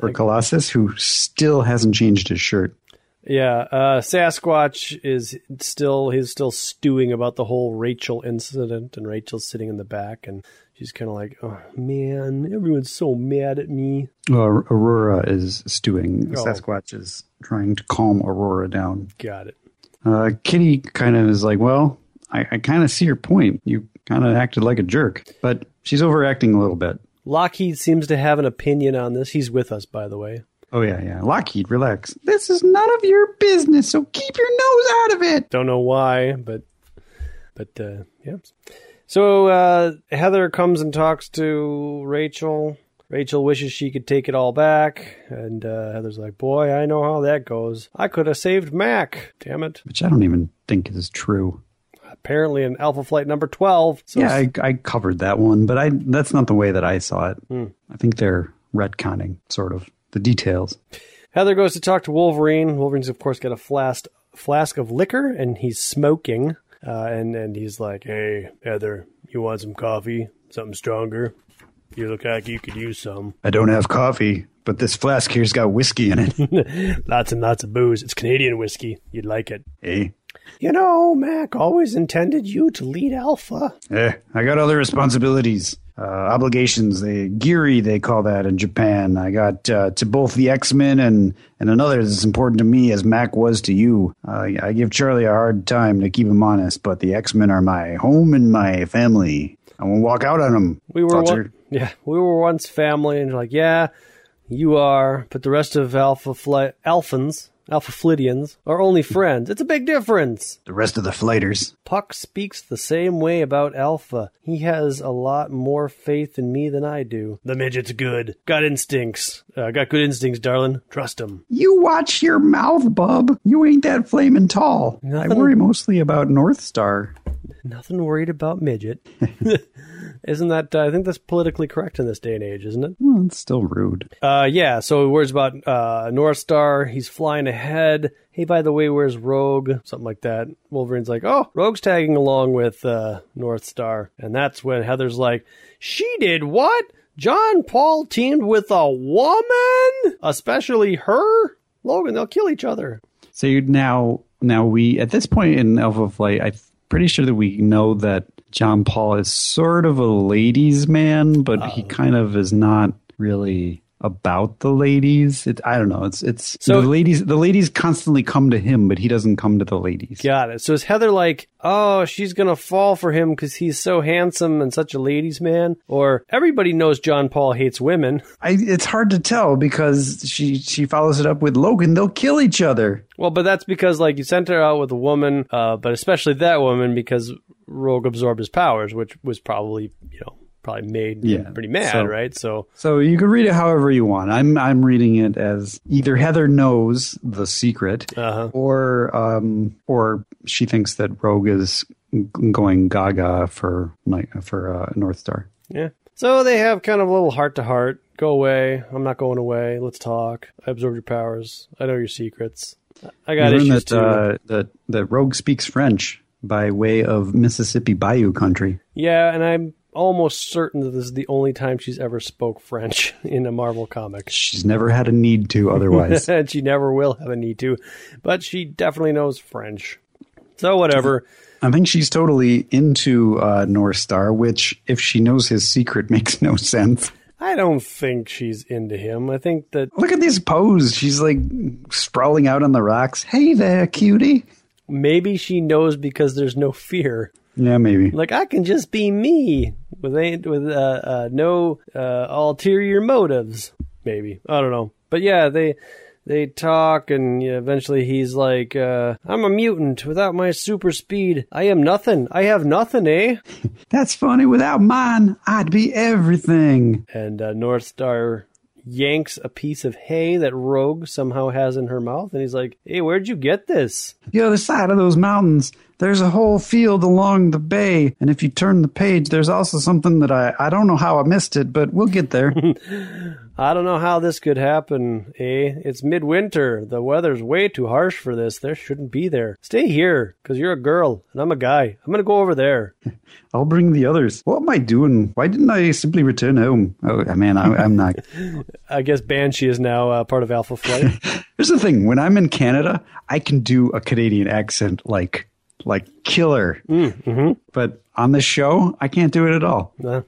For Colossus, who still hasn't changed his shirt. Yeah, uh, Sasquatch is still he's still stewing about the whole Rachel incident, and Rachel's sitting in the back, and she's kind of like, "Oh man, everyone's so mad at me." Well, Aurora is stewing. Oh. Sasquatch is trying to calm Aurora down. Got it. Uh, Kitty kind of is like, well, I, I kind of see your point. You kind of acted like a jerk, but she's overacting a little bit. Lockheed seems to have an opinion on this. He's with us, by the way. Oh yeah, yeah. Lockheed, relax. This is none of your business, so keep your nose out of it. Don't know why, but but uh, yeah. So uh, Heather comes and talks to Rachel. Rachel wishes she could take it all back, and uh, Heather's like, "Boy, I know how that goes. I could have saved Mac. Damn it." Which I don't even think is true. Apparently, in Alpha Flight number twelve. So yeah, I, I covered that one, but I that's not the way that I saw it. I think they're retconning sort of the details. Heather goes to talk to Wolverine. Wolverine's, of course, got a flask flask of liquor, and he's smoking. Uh, and and he's like, "Hey, Heather, you want some coffee? Something stronger? You look like you could use some. I don't have coffee, but this flask here's got whiskey in it. lots and lots of booze. It's Canadian whiskey. You'd like it." hey, You know, Mac always intended you to lead Alpha. eh, I got other responsibilities, uh, obligations. They giri, they call that in Japan. I got uh, to both the X Men and and another that's important to me as Mac was to you. Uh, I give Charlie a hard time to keep him honest, but the X Men are my home and my family. I won't walk out on them. We were one, yeah, we were once family, and you're like, yeah, you are, but the rest of Alpha Flight Alphans, Alpha Flidians, are only friends. It's a big difference. the rest of the flighters. Puck speaks the same way about Alpha. He has a lot more faith in me than I do. The midget's good. Got instincts. Uh, got good instincts, darling. Trust him. You watch your mouth, bub. You ain't that flaming tall. Nothing- I worry mostly about Northstar. Nothing worried about midget. isn't that? Uh, I think that's politically correct in this day and age, isn't it? Well, it's still rude. Uh, yeah. So words about uh, Northstar. He's flying ahead. Hey, by the way, where's Rogue? Something like that. Wolverine's like, oh, Rogue's tagging along with uh, Northstar, and that's when Heather's like, she did what? Jean-Paul teamed with a woman, especially her. Logan, they'll kill each other. So you now, now we at this point in Alpha Flight, I'm pretty sure that we know that Jean-Paul is sort of a ladies' man, but he kind of is not really about the ladies. It, I don't know. It's it's So- the ladies. The ladies constantly come to him, but he doesn't come to the ladies. Got it. So is Heather like, oh, she's gonna fall for him because he's so handsome and such a ladies' man? Or everybody knows Jean-Paul hates women. I, it's hard to tell because she she follows it up with Logan. They'll kill each other. Well, but that's because like you sent her out with a woman, uh, but especially that woman because Rogue absorbed his powers, which was probably you know probably made Yeah. pretty mad, So- right? So So you can read it however you want. I'm I'm reading it as either Heather knows the secret, Uh-huh. or um, or she thinks that Rogue is going gaga for like for uh, Northstar. yeah. So they have kind of a little heart to heart. Go away. I'm not going away. Let's talk. I absorb your powers. I know your secrets. I got You learn issues that too. uh, that that Rogue speaks French. By way of Mississippi Bayou country. Yeah, and I'm almost certain that this is the only time she's ever spoke French in a Marvel comic. She's never had a need to otherwise. and she never will have a need to, but she definitely knows French. So whatever. I think she's totally into uh, Northstar, which, if she knows his secret, makes no sense. I don't think she's into him. I think that Look at this pose. She's like sprawling out on the rocks. Hey there, cutie. Maybe she knows because there's no fear. Yeah, maybe. Like I can just be me with ain't with uh, uh, no uh, ulterior motives. Maybe I don't know, but yeah, they they talk, and eventually he's like, uh, "I'm a mutant without my super speed. I am nothing. I have nothing, eh?" That's funny. Without mine, I'd be everything. And uh, Northstar yanks a piece of hay that Rogue somehow has in her mouth, and he's like, "Hey, where'd you get this?" The other side of those mountains, there's a whole field along the bay. And if you turn the page, there's also something that I, I don't know how I missed it, but we'll get there. I don't know how this could happen, eh? It's midwinter. The weather's way too harsh for this. There shouldn't be there. Stay here, because you're a girl, and I'm a guy. I'm going to go over there. I'll bring the others. What am I doing? Why didn't I simply return home? Oh, man, I, I'm not. I guess Banshee is now uh, part of Alpha Flight. Here's the thing: when I'm in Canada, I can do a Canadian accent like like killer. But on this show, I can't do it at all. Uh,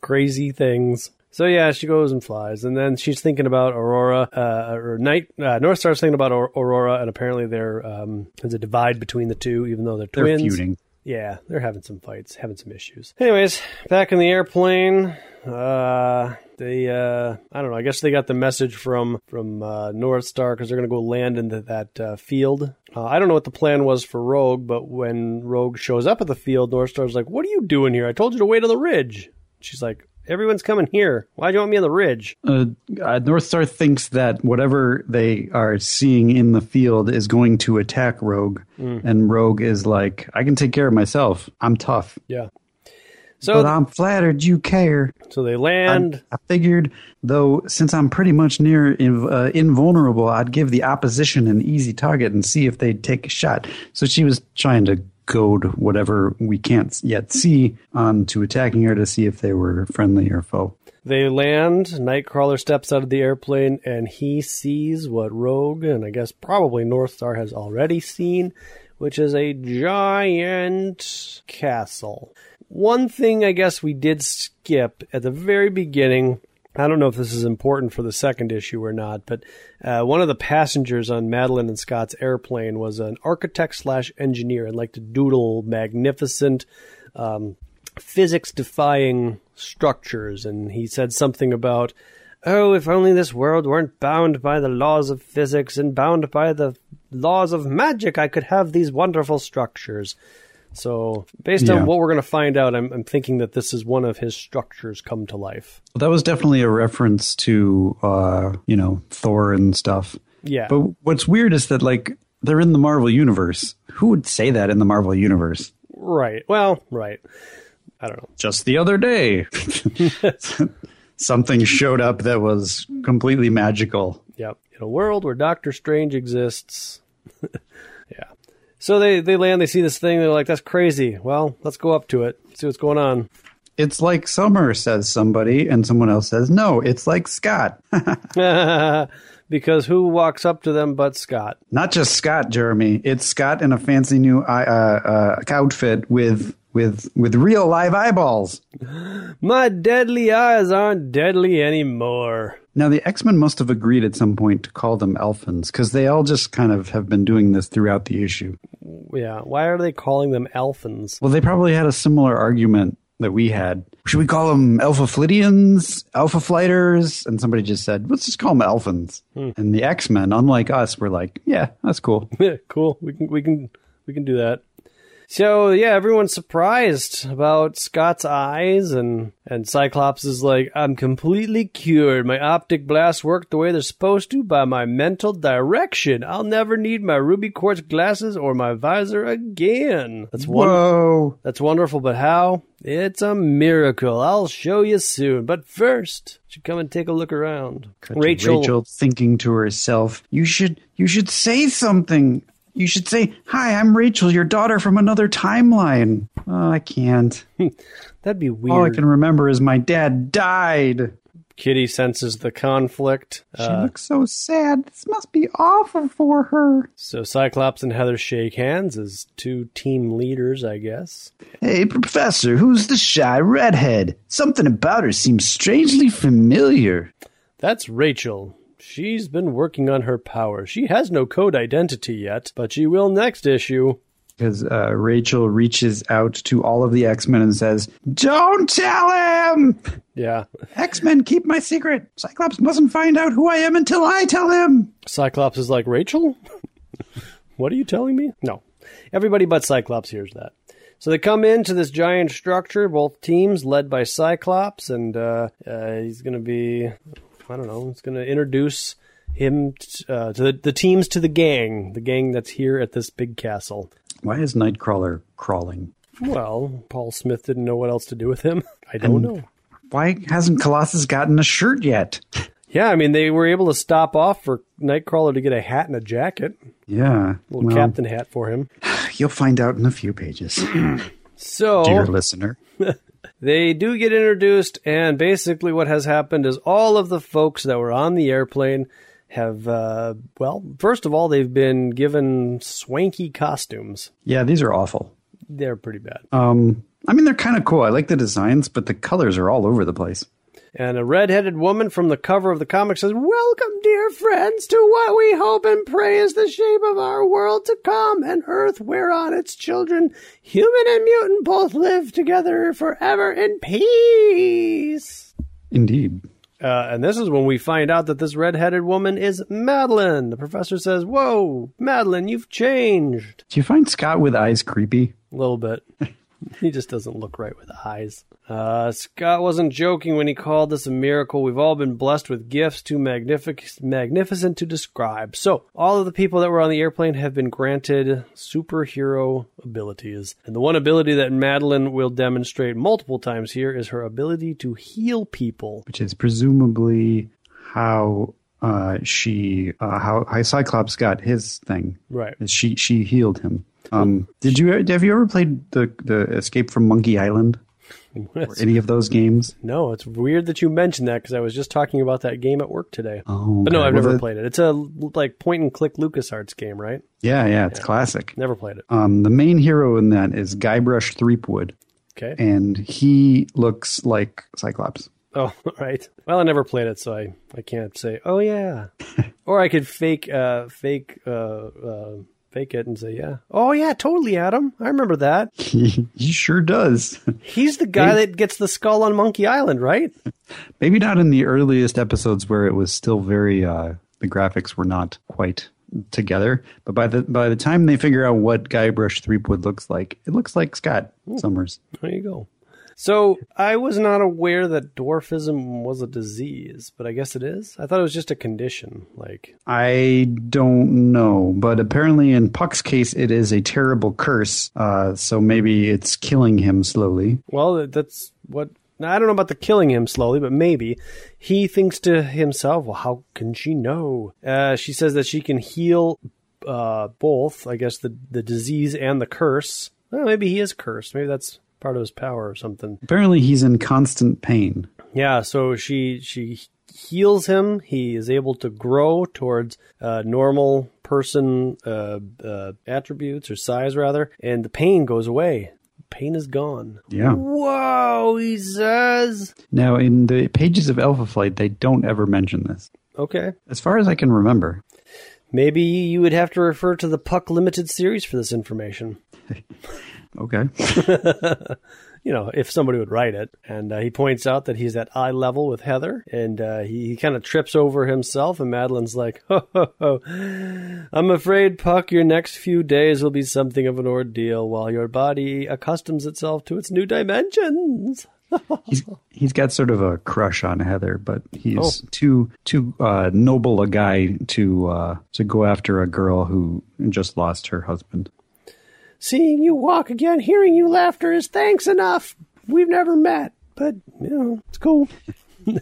crazy things. So yeah, she goes and flies, and then she's thinking about Aurora, uh, or Night. Uh, Northstar's thinking about Aurora, and apparently there um, there's a divide between the two, even though they're twins. They're feuding. Yeah, they're having some fights, having some issues. Anyways, back in the airplane, uh, they, uh, I don't know. I guess they got the message from from uh, Northstar because they're going to go land into that uh, field. Uh, I don't know what the plan was for Rogue, but when Rogue shows up at the field, Northstar's like, "What are you doing here? I told you to wait on the ridge." She's like, "Everyone's coming here. Why do you want me on the ridge?" Uh, uh, Northstar thinks that whatever they are seeing in the field is going to attack Rogue, and Rogue is like, "I can take care of myself. I'm tough." Yeah. So But I'm flattered you care. so they land. I figured, though, since I'm pretty much near inv- uh, invulnerable, I'd give the opposition an easy target and see if they'd take a shot. So she was trying to goad whatever we can't yet see um, onto attacking her to see if they were friendly or foe. They land. Nightcrawler steps out of the airplane and he sees what Rogue and I guess probably Northstar has already seen, which is a giant castle. One thing I guess we did skip at the very beginning. I don't know if this is important for the second issue or not, but uh, one of the passengers on Madelyne and Scott's airplane was an architect slash engineer and liked to doodle magnificent um, physics defying structures. And he said something about, oh, if only this world weren't bound by the laws of physics and bound by the laws of magic, I could have these wonderful structures. So, based Yeah. on what we're going to find out, I'm, I'm thinking that this is one of his structures come to life. Well, that was definitely a reference to, uh, you know, Thor and stuff. Yeah. But what's weird is that, like, they're in the Marvel Universe. Who would say that in the Marvel Universe? right. Well, right. I don't know. just the other day something showed up that was completely magical Yep. In a world where Doctor Strange exists. So they, they land, they see this thing, they're like, that's crazy. Well, let's go up to it, see what's going on. it's like summer says somebody and someone else says no it's like scott because who walks up to them but Scott? not just scott jeremy it's scott in a fancy new uh, uh, outfit with with with real live eyeballs My deadly eyes aren't deadly anymore. now the x-men must have agreed at some point to call them elfins because they all just kind of have been doing this throughout the issue Yeah. Why are they calling them Elfins? Well, they probably had a similar argument that we had. Should we call them Alpha Flidians, Alpha Flighters? And somebody just said, let's just call them Elfins. Hmm. And the X Men, unlike us, were like, yeah, that's cool. Yeah, cool. We can we can we can do that. So yeah, everyone's surprised about Scott's eyes, and and Cyclops is like, "I'm completely cured. My optic blasts work the way they're supposed to by my mental direction. I'll never need my ruby quartz glasses or my visor again." That's. Whoa. That's wonderful, but how? It's a miracle. I'll show you soon. But first, you should come and take a look around. Rachel. Rachel thinking to herself, you should, you should say something. You should say, "Hi, I'm Rachel, your daughter from another timeline." Oh, I can't. That'd be weird. All I can remember is my dad died. Kitty senses the conflict. She Uh, looks so sad. This must be awful for her. so Cyclops and Heather shake hands as two team leaders, I guess. Hey, Professor, who's the shy redhead? Something about her seems strangely familiar. That's Rachel. She's been working on her power. She has no code identity yet, but she will next issue. Because uh, Rachel reaches out to all of the X Men and says, Don't tell him! Yeah. X Men, keep my secret. Cyclops mustn't find out who I am until I tell him. Cyclops is like, Rachel? what are you telling me? No. Everybody but Cyclops hears that. So they come into this giant structure, both teams led by Cyclops, and uh, uh, he's going to be, I don't know, he's going to introduce him t- uh, to the, the teams to the gang, the gang that's here at this big castle. Why is Nightcrawler crawling? Well, Paul Smith didn't know what else to do with him. I don't know. Why hasn't Colossus gotten a shirt yet? Yeah, I mean, they were able to stop off for Nightcrawler to get a hat and a jacket, Yeah. a little well, captain hat for him. You'll find out in a few pages, So dear listener. They do get introduced, and basically, what has happened is all of the folks that were on the airplane have, uh, well, first of all, they've been given swanky costumes. Yeah, these are awful. They're pretty bad. Um, I mean, they're kind of cool. I like the designs, but the colors are all over the place. And a red-headed woman from the cover of the comic says, "Welcome, dear friends, to what we hope and pray is the shape of our world to come, and Earth whereon its children, human and mutant, both live together forever in peace." Indeed. Uh, and this is when we find out that this red-headed woman is Madelyne. The professor says, "Whoa, Madelyne, you've changed Do you find Scott with eyes creepy? a little bit." he just doesn't look right with eyes. Uh, Scott wasn't joking when he called this a miracle. We've all been blessed with gifts too magnific- magnificent to describe. So, all of the people that were on the airplane have been granted superhero abilities. And the one ability that Madelyne will demonstrate multiple times here is her ability to heal people. Which is presumably how uh, she, uh, how, how Cyclops got his thing. Right. She she healed him. Um, did you have you ever played the the Escape from Monkey Island or any of those games? No, it's weird that you mentioned that because I was just talking about that game at work today. Oh, but no. I've Well, never the- played it. It's a like point and click LucasArts game, right? Yeah, yeah, it's classic. Never played it. Um, the main hero in that is Guybrush Threepwood, Okay. and he looks like Cyclops. Oh, right. Well, I never played it, so I, I can't say. Oh yeah. or I could fake uh fake uh uh fake it and say yeah. Oh yeah, totally, Adam. I remember that. He, he sure does. He's the guy that gets the skull on Monkey Island, right? Maybe not in the earliest episodes where it was still very uh, the graphics were not quite together, but by the by the time they figure out what Guybrush Threepwood looks like, it looks like Scott Summers. There you go. So I was not aware that dwarfism was a disease, but I guess it is. I thought it was just a condition. Like, I don't know, but apparently in Puck's case, it is a terrible curse. Uh, so maybe it's killing him slowly. well, that's what. I don't know about the killing him slowly, but maybe he thinks to himself, "Well, how can she know?" Uh, she says that she can heal uh, both. I guess the the disease and the curse. Well, maybe he is cursed. Maybe that's part of his power or something. Apparently, he's in constant pain. Yeah, so she she heals him. He is able to grow towards uh, normal person uh, uh, attributes or size rather, and the pain goes away. Pain is gone. Yeah. Whoa, he says. Now, in the pages of Alpha Flight, they don't ever mention this, Okay. as far as I can remember. Maybe you would have to refer to the Puck Limited series for this information. Okay. You know, if somebody would write it. And uh, he points out that he's at eye level with Heather, and uh, he, he kind of trips over himself, and Madelyne's like, ho, ho, ho. I'm afraid, Puck, your next few days will be something of an ordeal while your body accustoms itself to its new dimensions. he's he's got sort of a crush on Heather, but he's Oh. too too uh, noble a guy to uh, to go after a girl who just lost her husband. Seeing you walk again, hearing you laughter is thanks enough. We've never met, but, you know, it's cool.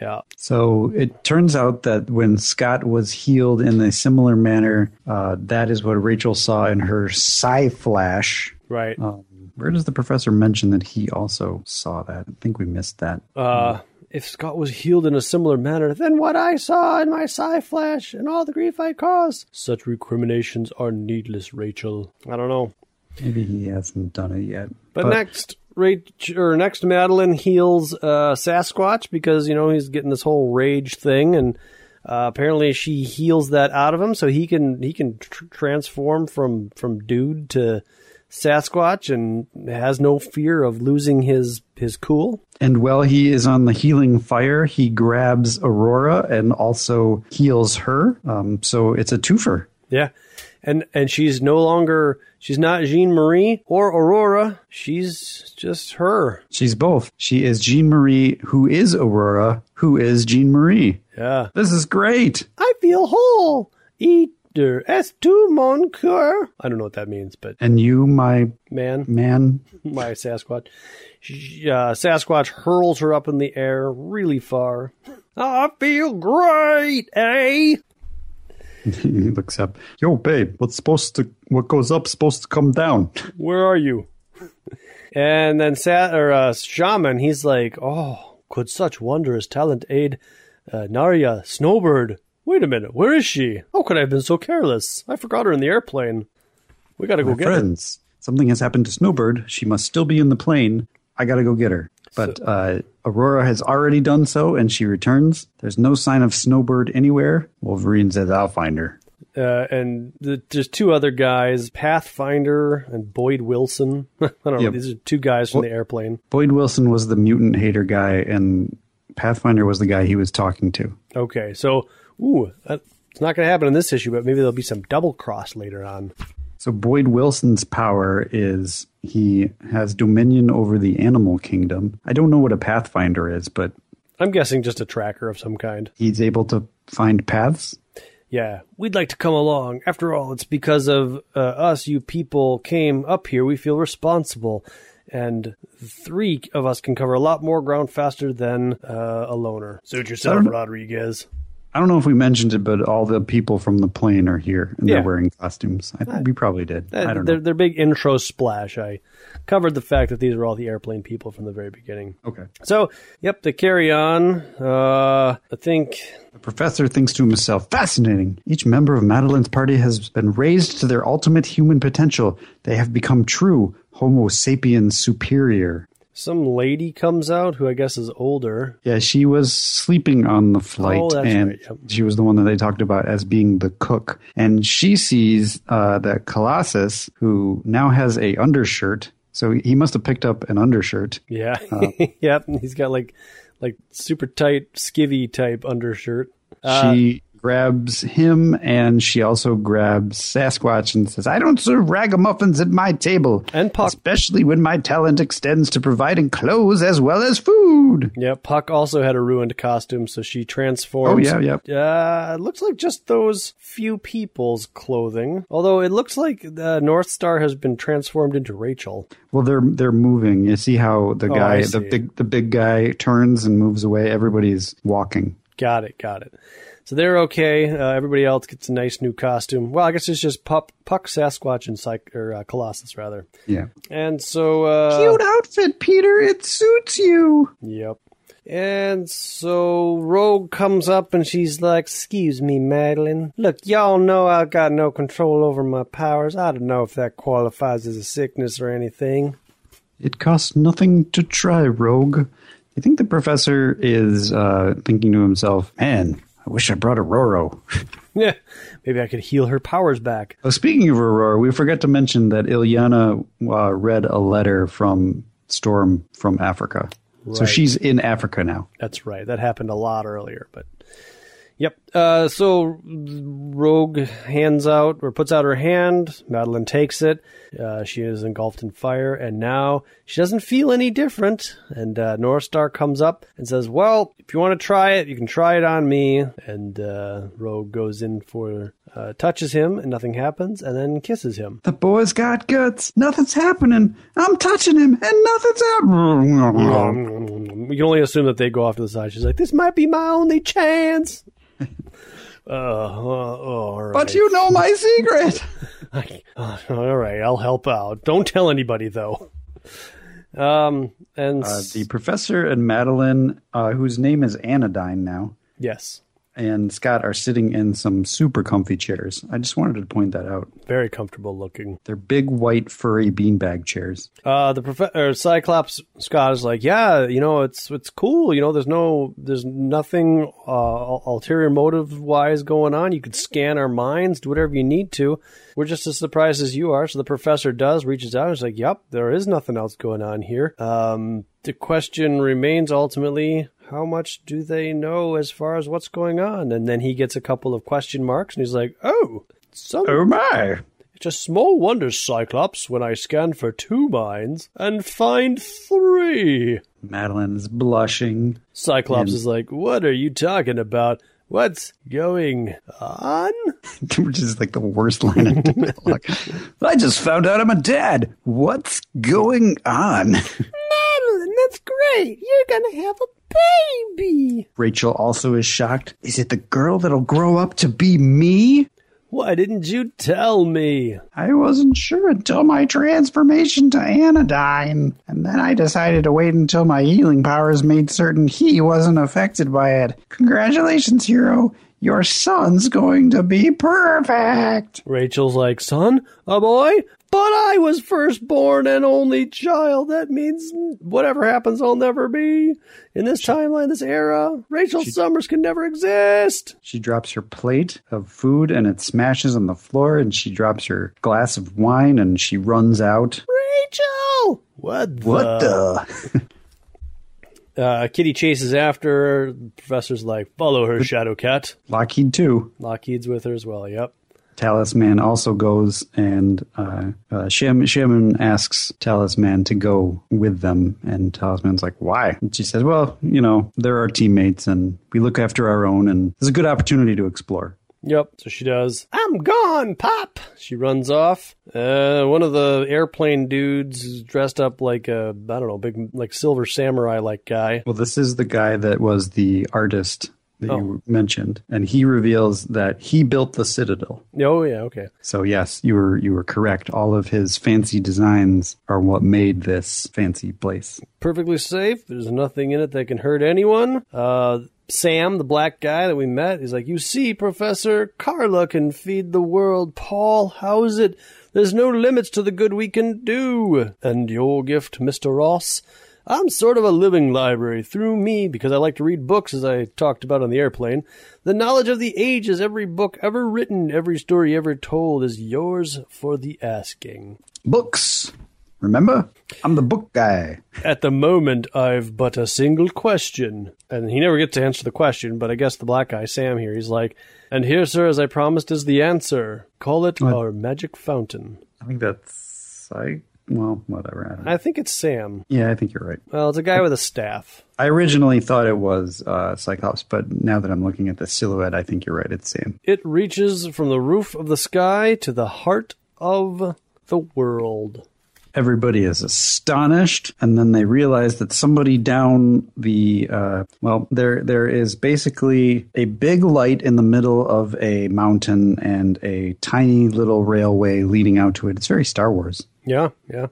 Yeah. So it turns out that when Scott was healed in a similar manner, uh, that is what Rachel saw in her psi flash. Right. Um, where does the professor mention that he also saw that? I think we missed that. Uh, if Scott was healed in a similar manner than what I saw in my psi flash and all the grief I caused. Such recriminations are needless, Rachel. I don't know. Maybe he hasn't done it yet. But, next, Rach or next, Madeline heals uh, Sasquatch because you know he's getting this whole rage thing, and uh, apparently she heals that out of him, so he can he can tr- transform from from dude to Sasquatch and has no fear of losing his his cool. And while he is on the healing fire, he grabs Aurora and also heals her. Um, so it's a twofer. Yeah. And and she's no longer she's not Jeanne-Marie or Aurora. She's just her. She's both. She is Jeanne-Marie, who is Aurora, who is Jeanne-Marie. Yeah. This is great. I feel whole. Eater S two mon coeur. I don't know what that means, but And you, my man, man, my Sasquatch. She, uh, Sasquatch hurls her up in the air really far. I feel great, eh? he looks up. Yo, babe, what's supposed to what goes up supposed to come down? Where are you? and then Sa- or, uh, Shaman, he's like, oh, could such wondrous talent aid uh, Narya, Snowbird? Wait a minute, where is she? How could I have been so careless? I forgot her in the airplane. We gotta go My get her. friends, something has happened to Snowbird. She must still be in the plane. I gotta go get her. But uh, Aurora has already done so, and she returns. There's no sign of Snowbird anywhere. Wolverine says, "I'll find her." Uh, and the, there's two other guys, Pathfinder and Boyd Wilson. I don't know. These are two guys from the airplane. Boyd Wilson was the mutant hater guy, and Pathfinder was the guy he was talking to. Okay, so ooh, that, it's not going to happen in this issue, but maybe there'll be some double cross later on. So Boyd Wilson's power is he has dominion over the animal kingdom. I don't know what a Pathfinder is, but I'm guessing just a tracker of some kind. he's able to find paths. Yeah, we'd like to come along. After all, it's because of uh, us you people came up here. We feel responsible. And three of us can cover a lot more ground faster than uh, a loner. Suit yourself, Rodriguez. I don't know if we mentioned it, but all the people from the plane are here and Yeah. they're wearing costumes. I think we probably did. I don't their, know. their big intro splash. I covered the fact that these are all the airplane people from the very beginning. Okay. So, yep, the carry on. Uh, I think The professor thinks to himself, fascinating. Each member of Madelyne's party has been raised to their ultimate human potential. They have become true Homo sapiens superior. Some lady comes out who I guess is older. Yeah, she was sleeping on the flight, Oh, and right, yep. she was the one that they talked about as being the cook. And she sees uh, that Colossus, who now has a undershirt, so he must have picked up an undershirt. Yeah, Uh. yep. He's got like like super tight skivvy type undershirt. she grabs him, and she also grabs Sasquatch and says, "I don't serve ragamuffins at my table, And Puck. especially when my talent extends to providing clothes as well as food." Yeah, Puck also had a ruined costume, so she transforms. Oh, yeah, Uh, it looks like just those few people's clothing. Although it looks like the Northstar has been transformed into Rachel. Well, they're they're moving. You see how the Oh, guy, the big the big guy, turns and moves away. Everybody's walking. Got it, got it. So they're okay. Uh, everybody else gets a nice new costume. Well, I guess it's just Puck, Puck Sasquatch, and Psych- or uh, Colossus, rather. Yeah. And so, uh, Cute outfit, Peter. It suits you. Yep. And so Rogue comes up and she's like, Excuse me, Madelyne. Look, y'all know I've got no control over my powers. I don't know if that qualifies as a sickness or anything. It costs nothing to try, Rogue. I think the professor is uh, thinking to himself, "Man, I wish I brought Aurora." Yeah, maybe I could heal her powers back. Oh, speaking of Aurora, we forgot to mention that Illyana uh, read a letter from Storm from Africa. So she's in Africa now. That's right. That happened a lot earlier, but yep. Uh, so Rogue hands out or puts out her hand. Madelyne takes it. Uh, she is engulfed in fire, and now she doesn't feel any different. And uh, Northstar comes up and says, "Well, if you want to try it, you can try it on me." And uh, Rogue goes in for uh, touches him, and nothing happens, and then kisses him. The boy's got guts. Nothing's happening. I'm touching him, and nothing's happening. we can only assume that they go off to the side. She's like, "This might be my only chance." Uh, uh, oh, all right. But you know my secret. Uh, all right, I'll help out. Don't tell anybody though. Um, and Uh, the professor and Madelyne, uh, whose name is Anodyne now, yes, and Scott are sitting in some super comfy chairs. I just wanted to point that out. very comfortable looking. They're big, white, furry beanbag chairs. Uh, the prof- or Cyclops Scott is like, yeah, you know, it's it's cool. You know, there's no, there's nothing uh, ulterior motive wise going on. You could scan our minds, do whatever you need to. We're just as surprised as you are. So the professor does reaches out and is like, yep, there is nothing else going on here. Um, the question remains ultimately. How much do they know as far as what's going on? And then he gets a couple of question marks and he's like, Oh, some Oh my! it's a small wonder, Cyclops, when I scan for two minds and find three. Madelyne is blushing. Cyclops And- is like, What are you talking about? What's going on? Which is like the worst line in dialogue. I just found out I'm a dad. What's going on? Madelyne, that's great. You're gonna have a baby. Rachel also is shocked. Is it the girl that'll grow up to be me? Why didn't you tell me? I wasn't sure until my transformation to Anodyne. And then I decided to wait until my healing powers made certain he wasn't affected by it. Congratulations, hero. Your son's going to be perfect. Rachel's like, Son, a boy? But I was firstborn and only child. That means whatever happens, I'll never be. In this timeline, this era, Rachel Summers can never exist. She drops her plate of food and it smashes on the floor, and she drops her glass of wine and she runs out. Rachel! What the? What the? Uh, Kitty chases after her. The professor's like, follow her, Shadowcat. Lockheed, too. Lockheed's with her as well, yep. Talisman also goes, and uh, uh, Shim, Shimon asks Talisman to go with them, and Talisman's like, "Why?" And she says, "Well, you know, they're our teammates, and we look after our own, and it's a good opportunity to explore." Yep, so she does. I'm gone, Pop! She runs off. Uh, one of the airplane dudes is dressed up like a, I don't know, big, like silver samurai like guy. Well, this is the guy that was the artist that you mentioned, and he reveals that he built the Citadel. Oh, yeah, okay. So yes, you were you were correct. All of his fancy designs are what made this fancy place. Perfectly safe. There's nothing in it that can hurt anyone. Uh, Sam, the black guy that we met, he's like, You see, Professor, Carla can feed the world. Paul, how is it? There's no limits to the good we can do. And your gift, Mr. Ross? I'm sort of a living library through me because I like to read books, as I talked about on the airplane. The knowledge of the ages, every book ever written, every story ever told is yours for the asking. Books. Remember, I'm the book guy. At the moment, I've but a single question. And he never gets to answer the question, but I guess the black guy, Sam, here, he's like, And here, sir, as I promised, is the answer. Call it our magic fountain. I think that's I. Well, whatever. I. I think it's Sam. yeah, I think you're right. Well, it's a guy with a staff. I originally thought it was uh, Cyclops, but now that I'm looking at the silhouette, I think you're right. It's Sam. It reaches from the roof of the sky to the heart of the world. Everybody is astonished, and then they realize that somebody down the uh, well, there there is basically a big light in the middle of a mountain and a tiny little railway leading out to it. It's very Star Wars. Yeah, yeah.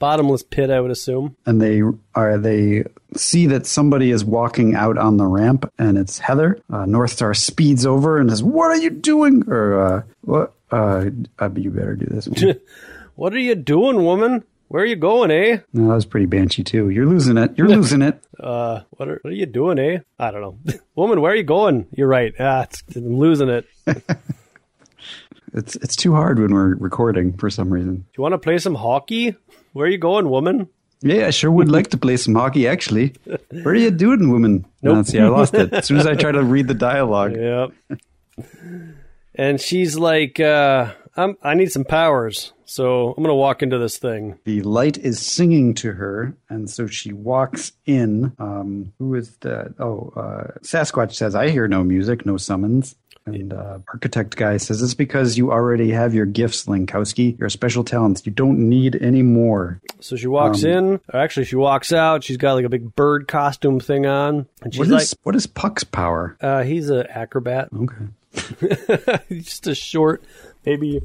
Bottomless pit, I would assume. and they are they see that somebody is walking out on the ramp and it's heather uh, Northstar speeds over and says what are you doing or uh, what uh, you better do this one. What are you doing, woman? Where are you going, eh? no, that was pretty banshee too you're losing it you're losing it Uh, what are, what are you doing, eh? I don't know. woman, where are you going? You're right. Ah, it's, I'm losing it. it's it's too hard when we're recording for some reason Do you want to play some hockey? Where are you going, woman? yeah i sure would like to play some hockey actually what are you doing woman Nope. no, see i lost it as soon as i try to read the dialogue Yep. and she's like, uh, I'm, I need some powers. So I'm gonna walk into this thing. The light is singing to her, and so she walks in. Um, who is that? Oh, uh, Sasquatch says, "I hear no music, no summons." And uh, architect guy says, "It's because you already have your gifts, Langkowski. Your special talents. You don't need any more." So she walks Um, in. Or actually, she walks out. She's got like a big bird costume thing on, and she's What like, is what is Puck's power? uh, "He's an acrobat." Okay. Just a short, maybe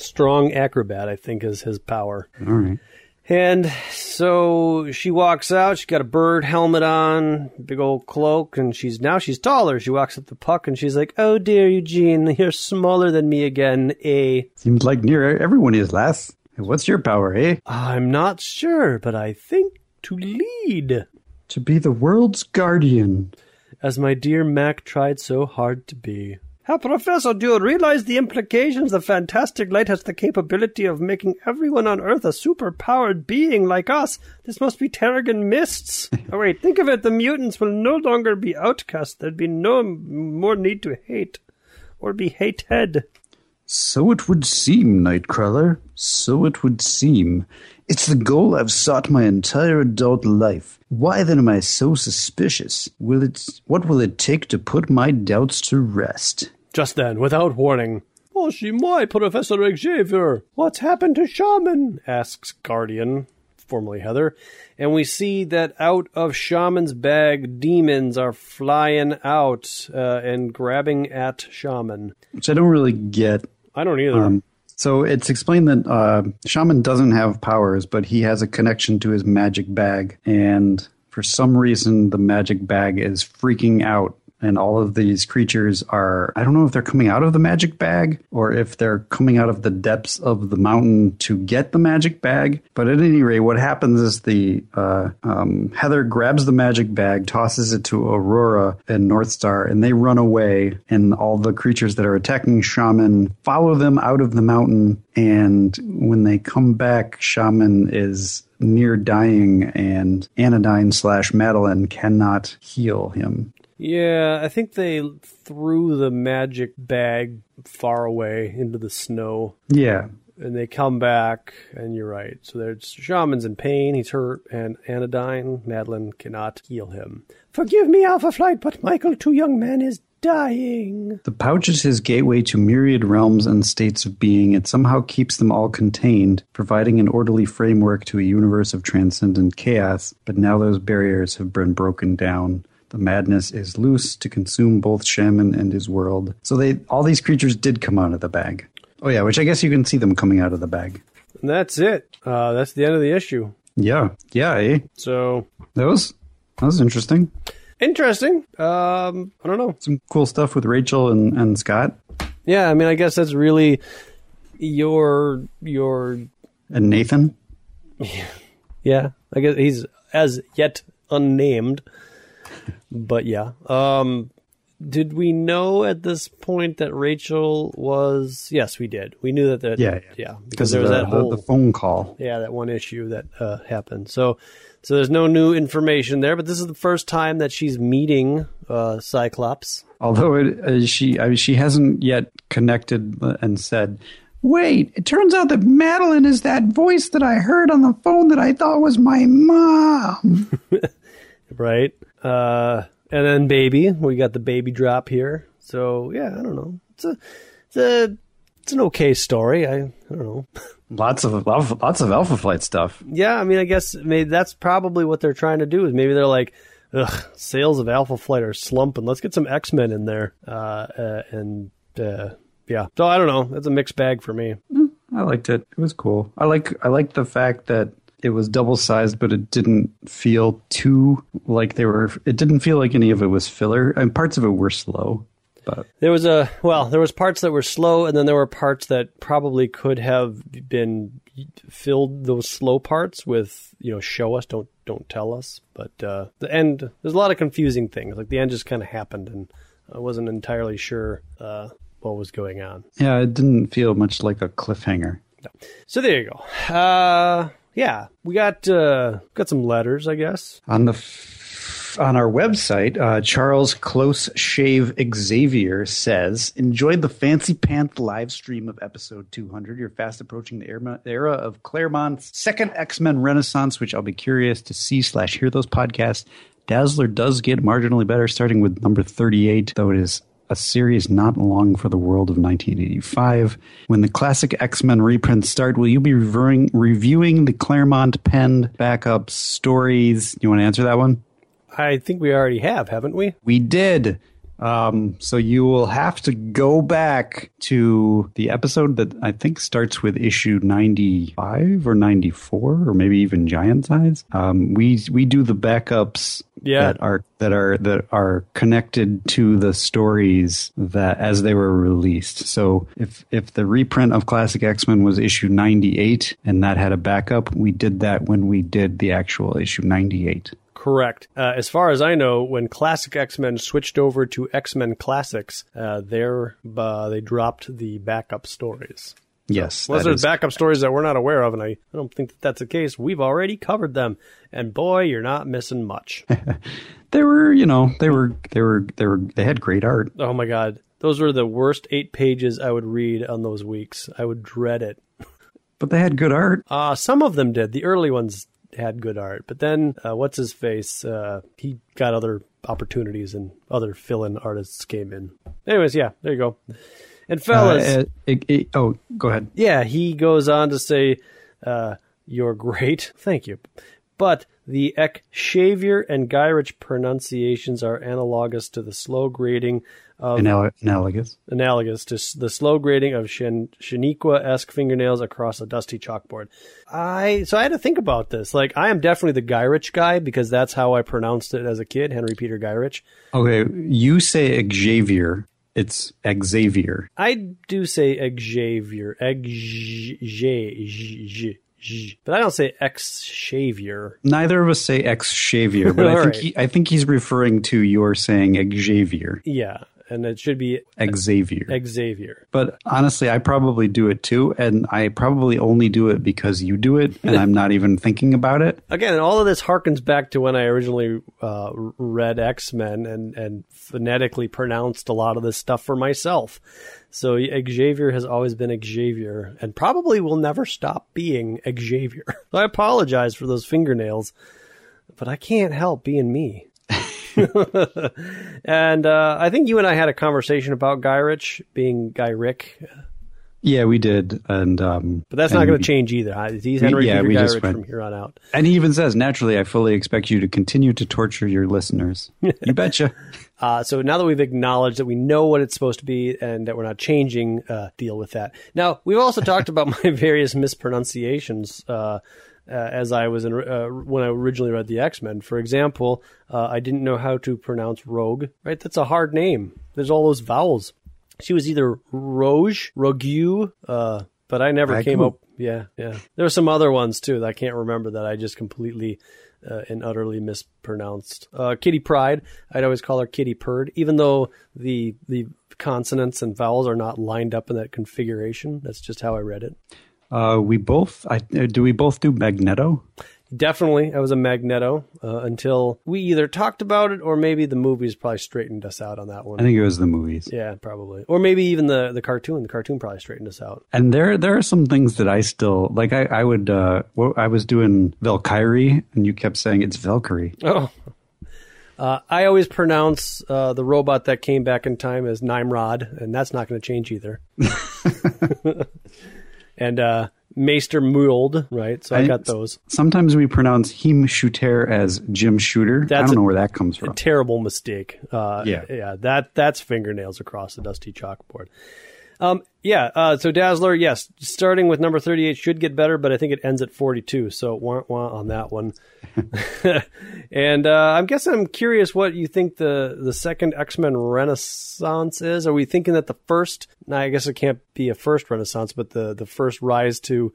strong acrobat. I think is his power. All right. And so she walks out. She's got a bird helmet on, big old cloak, and she's now she's taller. She walks up the Puck and she's like, "Oh dear, Eugene, you're smaller than me again, eh?" Seems like near everyone is, lass. What's your power, eh? I'm not sure, but I think to lead, To be the world's guardian. as my dear Mac tried so hard to be. Herr Professor, do you realize the implications? The fantastic light has the capability of making everyone on Earth a super-powered being like us. This must be Terrigen Mists. oh wait, think of it. The mutants will no longer be outcasts. There'd be no more need to hate or be hated. So it would seem, Nightcrawler. So it would seem. It's the goal I've sought my entire adult life. Why then am I so suspicious? Will it? What will it take to put my doubts to rest? Just then, without warning. Oh, she moi, Professor Xavier. What's happened to Shaman? asks Guardian, formerly Heather. And we see that out of Shaman's bag, demons are flying out uh, and grabbing at Shaman. Which I don't really get. I don't either. Um, so it's explained that uh, Shaman doesn't have powers, but he has a connection to his magic bag, and for some reason, the magic bag is freaking out. And all of these creatures are, I don't know if they're coming out of the magic bag or if they're coming out of the depths of the mountain to get the magic bag. But at any rate, what happens is the uh, um, Heather grabs the magic bag, tosses it to Aurora and Northstar, and they run away. And all the creatures that are attacking Shaman follow them out of the mountain. And when they come back, Shaman is near dying, and Anodyne slash Madelyne cannot heal him. Yeah, I think they threw the magic bag far away into the snow. Yeah. and they come back, and you're right. So there's Shaman's in pain, he's hurt, and Anodyne, Madelyne cannot heal him. Forgive me, Alpha Flight, but Michael, Twoyoungmen, is dying. The pouch is his gateway to myriad realms and states of being. It somehow keeps them all contained, providing an orderly framework to a universe of transcendent chaos. But now those barriers have been broken down. The madness is loose to consume both Shaman and his world. So they all these creatures did come out of the bag. Oh yeah, which I guess you can see them coming out of the bag. And that's it. Uh, that's the end of the issue. Yeah, yeah, eh? So That was that was interesting. interesting. Um, I don't know. Some cool stuff with Rachel and, and Scott Yeah, I mean, I guess that's really your your and Nathan. Yeah, I guess he's as yet unnamed. But yeah. Um did we know at this point that Rachel was Yes, we did. We knew that that Yeah, yeah. yeah because there was the, that whole the phone call. yeah, that one issue that uh, happened. So so there's no new information there, but this is the first time that she's meeting uh Cyclops. Although it, uh, she I mean, she hasn't yet connected and said, "Wait, it turns out that Madelyne is that voice that I heard on the phone that I thought was my mom." right? Uh, and then baby, we got the baby drop here. So yeah, I don't know. It's a, it's a, it's an okay story. I, I don't know. lots of lots of Alpha Flight stuff. Yeah, I mean, I guess maybe that's probably what they're trying to do. Is maybe they're like, ugh, sales of Alpha Flight are slumping. Let's get some X Men in there. Uh, uh, and uh, yeah, so I don't know. It's a mixed bag for me. I liked it. It was cool. I like I like the fact that it was double sized, but it didn't feel too like they were. It didn't feel like any of it was filler, and parts of it were slow. But There was a well, there was parts that were slow, and then there were parts that probably could have been filled those slow parts with you know show us, don't don't tell us. But uh, the end, there's a lot of confusing things. Like the end just kind of happened, and I wasn't entirely sure uh, what was going on. yeah, it didn't feel much like a cliffhanger. So there you go. Uh, yeah, we got uh, got some letters, I guess. On the f- on our website, uh, Charles Close Shave Xavier says, "Enjoyed the fancy pants live stream of episode 200. You're fast approaching the era, of Claremont's second X Men Renaissance, which I'll be curious to see slash hear those podcasts. Dazzler does get marginally better, starting with number 38, though it is." A series not long for the world of 1985. When the classic X Men reprints start, will you be reviewing, reviewing the Claremont penned backup stories? You want to answer that one? I think we already have, haven't we? We did. Um, so you will have to go back to the episode that I think starts with issue 95 or 94 or maybe even giant size. Um, we, we do the backups Yeah. that are, that are, that are connected to the stories that as they were released. So if, if the reprint of classic X-Men was issue 98 and that had a backup, we did that when we did the actual issue 98. Correct. Uh, as far as I know, when Classic X Men switched over to X Men Classics, uh, there uh, they dropped the backup stories. Yes. Unless there's backup stories that we're not aware of, and I, I don't think that that's the case. We've already covered them, and boy, you're not missing much. they were, you know, they were, they were, they were, they had great art. oh my god, those were the worst eight pages I would read on those weeks. I would dread it. But they had good art. Uh, some of them did. The early ones had good art, but then uh, what's his face? Uh, he got other opportunities, and other fill-in artists came in. Anyways, yeah, there you go. And fellas, Uh, it- it- oh, go ahead. yeah, he goes on to say, uh, "You're great, thank you." But the Xavier and Gyrich pronunciations are analogous to the slow grading Anal- analogous. analogous to the slow grading of Shin- Shaniqua-esque fingernails across a dusty chalkboard. I so I had to think about this. Like, I am definitely the Gyrich guy because that's how I pronounced it as a kid, Henry Peter Gyrich. Okay, you say Xavier. It's Xavier. I do say Xavier, Xavier, but I don't say Xavier. Neither of us say X Xavier, but I think right. he, I think he's referring to your saying Xavier. Yeah, and it should be Xavier. Xavier. But honestly, I probably do it too, and I probably only do it because you do it, and I'm not even thinking about it. Again, all of this harkens back to when I originally uh, read X Men and, and phonetically pronounced a lot of this stuff for myself. So Xavier has always been Xavier and probably will never stop being Xavier. I apologize for those fingernails, but I can't help being me. and uh, I think you and I had a conversation about Guy Rich being Guy Rick, Yeah, we did, and um, but that's not going to change either. He's Henry yeah, Peter we Guy Rich went- from here on out. And he even says, naturally, I fully expect you to continue to torture your listeners. You betcha. Uh, so now that we've acknowledged that we know what it's supposed to be and that we're not changing, uh, deal with that. Now we've also talked about my various mispronunciations uh, uh, as I was in, uh, when I originally read the X Men. For example, uh, I didn't know how to pronounce Rogue. Right, that's a hard name. There's all those vowels. She was either Roge, Rogue, uh, but I never came up. Yeah, yeah. There were some other ones too that I can't remember that I just completely uh, and utterly mispronounced. Uh, Kitty Pryde, I'd always call her Kitty Purd, even though the the consonants and vowels are not lined up in that configuration. That's just how I read it. Uh, we both, I, uh, do we both do Magneto? Definitely, I was a Magneto uh, until we either talked about it or maybe the movies probably straightened us out on that one. I think it was the movies. yeah, probably, or maybe even the the cartoon. The cartoon probably straightened us out. And there, there are some things that I still like. I, I would, uh, I was doing Valkyrie, and you kept saying it's Valkyrie. Oh. Uh, I always pronounce uh, the robot that came back in time as Nimrod, and that's not going to change either. and uh, Maester Mould, right? So I, I- got those. Sometimes we pronounce him shooter as Jim Shooter. I That's don't a- know where that comes from. Terrible mistake. Uh, Yeah. yeah. That that's fingernails across the dusty chalkboard. Um, yeah. Uh, so Dazzler, yes, starting with number thirty-eight should get better, but I think it ends at forty-two. So wah wah on that one. and uh, I'm guessing I'm curious what you think the the second X Men Renaissance is. Are we thinking that the first? No, I guess it can't be a first Renaissance, but the the first rise to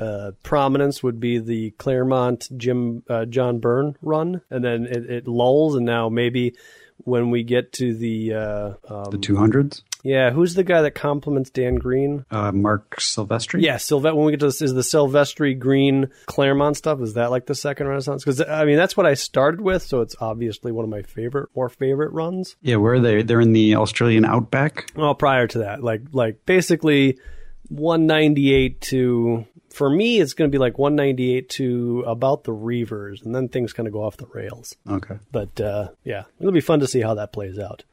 uh, prominence would be the Claremont Jim uh, John Byrne run, and then it, it lulls, and now maybe when we get to the uh, um, The 200s. Yeah, who's the guy that compliments Dan Green? Uh, Marc Silvestri. Yeah, Sylve- when we get to this, is the Silvestri Green Claremont stuff, is that like the second Renaissance? Because, I mean, that's what I started with, so it's obviously one of my favorite, or favorite runs. Yeah, where are they? They're in the Australian outback. Well, prior to that, like, like basically 198 to, for me, it's going to be like 198 to about the Reavers, and then things kind of go off the rails. Okay. But uh, yeah, it'll be fun to see how that plays out.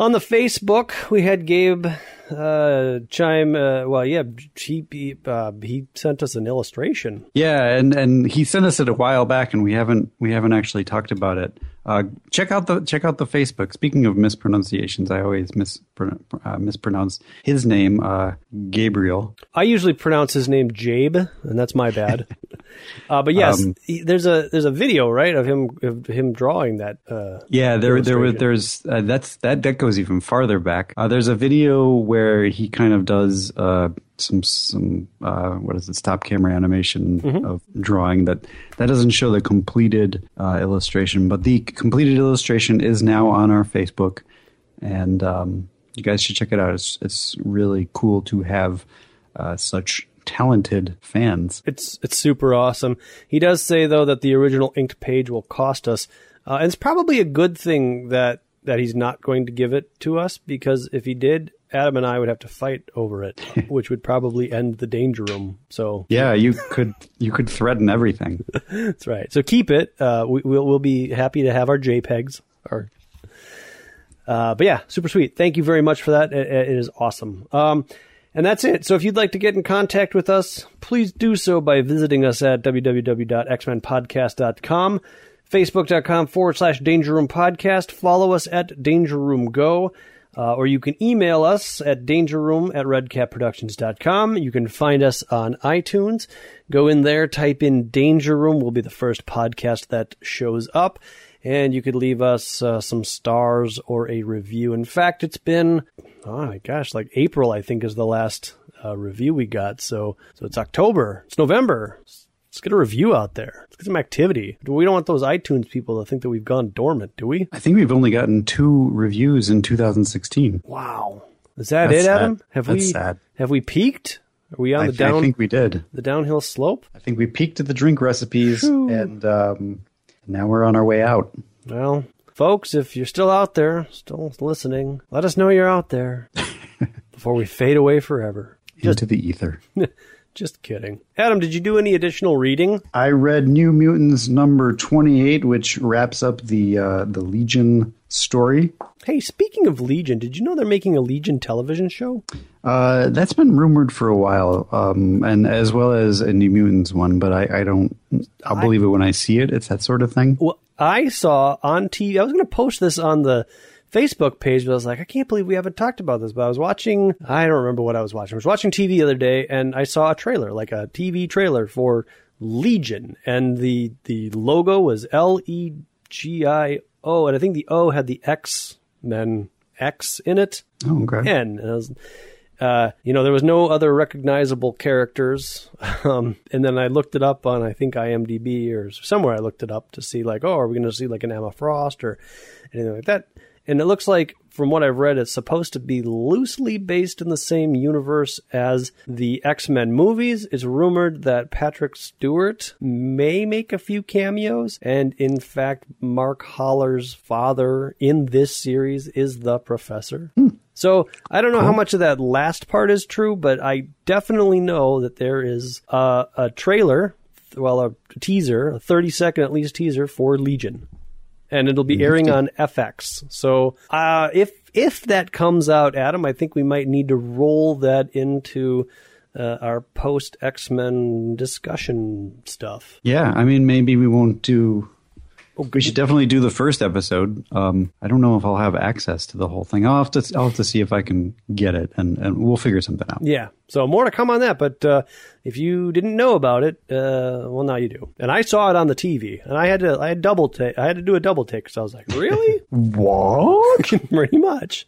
On the Facebook, we had Gabe uh, chime. Uh, well, yeah, he he, uh, he sent us an illustration. Yeah, and and he sent us it a while back, and we haven't we haven't actually talked about it. Uh, check out the check out the Facebook. Speaking of mispronunciations, I always mispron- uh, mispronounce his name, uh, Gabriel. I usually pronounce his name Jabe, and that's my bad. uh, but yes, Um, he- there's a there's a video right of him of him drawing that. Uh, Yeah, there there was there's uh, that's that that goes even farther back. Uh, there's a video where he kind of does uh, some some uh, what is it stop camera animation of drawing that that doesn't show the completed uh, illustration, but the completed illustration is now on our Facebook, and um, you guys should check it out. It's it's really cool to have uh, such talented fans. It's it's super awesome. He does say though that the original inked page will cost us, uh, and it's probably a good thing that that he's not going to give it to us because if he did, Adam and I would have to fight over it, which would probably end the danger room. So Yeah, you could you could threaten everything. that's right. So keep it. Uh, we, we'll we'll be happy to have our JPEGs. Or, uh, but yeah, super sweet. Thank you very much for that. It, it is awesome. Um, and that's it. So if you'd like to get in contact with us, please do so by visiting us at www.xmenpodcast.com, facebook.com forward slash Danger Room Podcast. Follow us at Danger Room Go. Uh, or you can email us at dangerroom at redcapproductions.com. You can find us on iTunes. Go in there, type in Danger Room, will be the first podcast that shows up. And you could leave us uh, some stars or a review. In fact, it's been, oh my gosh, like April, I think, is the last uh, review we got. So, so it's October, it's November. Let's get a review out there. Let's get some activity. We don't want those iTunes people to think that we've gone dormant, do we? I think we've only gotten two reviews in 2016. Wow. Is that That's it, Adam? sad. Have That's we sad. have we peaked? Are we on I, the th- I think we did. the downhill slope? I think we peaked at the drink recipes, and um, now we're on our way out. Well, folks, if you're still out there, still listening, let us know you're out there before we fade away forever. into the ether. Just kidding. Adam, did you do any additional reading? I read New Mutants number 28, which wraps up the uh, the Legion story. Hey, speaking of Legion, did you know they're making a Legion television show? Uh, that's been rumored for a while, um, and as well as a New Mutants one, but I, I don't. I'll believe it when I see it. It's that sort of thing. Well, I saw on TV. I was going to post this on the Facebook page, but I was like, I can't believe we haven't talked about this. But I was watching. I don't remember what I was watching. I was watching TV the other day, and I saw a trailer, like a TV trailer for Legion, and the the logo was L E G I O, and I think the O had the X Men X in it. Oh, okay. N. And I was, uh, you know, there was no other recognizable characters. Um, and then I looked it up on, I think, IMDb or somewhere I looked it up to see, like, oh, are we going to see like an Emma Frost or anything like that? And it looks like, from what I've read, it's supposed to be loosely based in the same universe as the X Men movies. It's rumored that Patrick Stewart may make a few cameos. And in fact, Mark Holler's father in this series is the professor. Hmm. So I don't know how much of that last part is true, but I definitely know that there is a, a trailer, well, a teaser, a 30 second at least teaser for Legion. And it'll be airing on FX. So uh, if if that comes out, Adam, I think we might need to roll that into uh, our post X Men discussion stuff. Yeah, I mean, maybe we won't do. We should definitely do the first episode. Um, I don't know if I'll have access to the whole thing. I'll have to. I'll have to see if I can get it, and, and we'll figure something out. Yeah. So more to come on that. But uh, if you didn't know about it, uh, well, now you do. And I saw it on the TV, and I had to. I had double take. I had to do a double take because I was like, really, What? pretty much.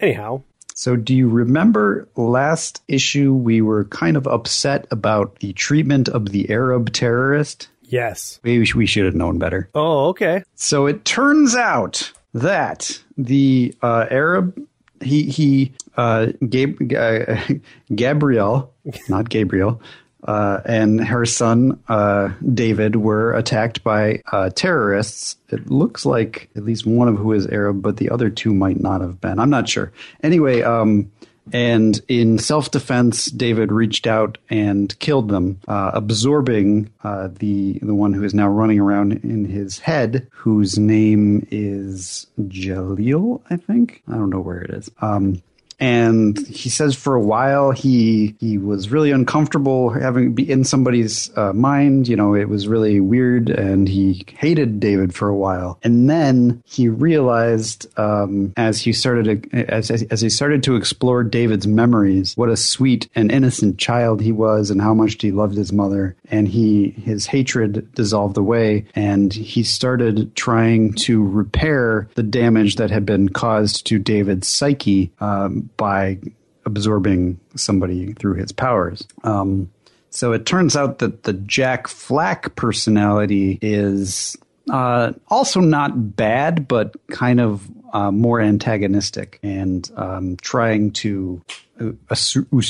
Anyhow, So, do you remember last issue we were kind of upset about the treatment of the Arab terrorist? Yes. Maybe we should have known better. Oh, okay. So it turns out that the uh, Arab he he uh, Gab- uh, Gabrielle, not Gabriel, uh, and her son uh, David were attacked by uh, terrorists. It looks like at least one of who is Arab, but the other two might not have been. I'm not sure. Anyway, um, and in self defense, David reached out and killed them, uh, absorbing uh, the the one who is now running around in his head, whose name is Jalil. I think I don't know where it is. Um, and he says for a while he he was really uncomfortable having be in somebody's uh, mind. You know, it was really weird, and he hated David for a while. And then he realized um, as he started as as he started to explore David's memories, what a sweet and innocent child he was, and how much he loved his mother. And he his hatred dissolved away, and he started trying to repair the damage that had been caused to David's psyche. Um, by absorbing somebody through his powers. Um, so it turns out that the Jack Flack personality is uh, also not bad, but kind of uh, more antagonistic and um, trying to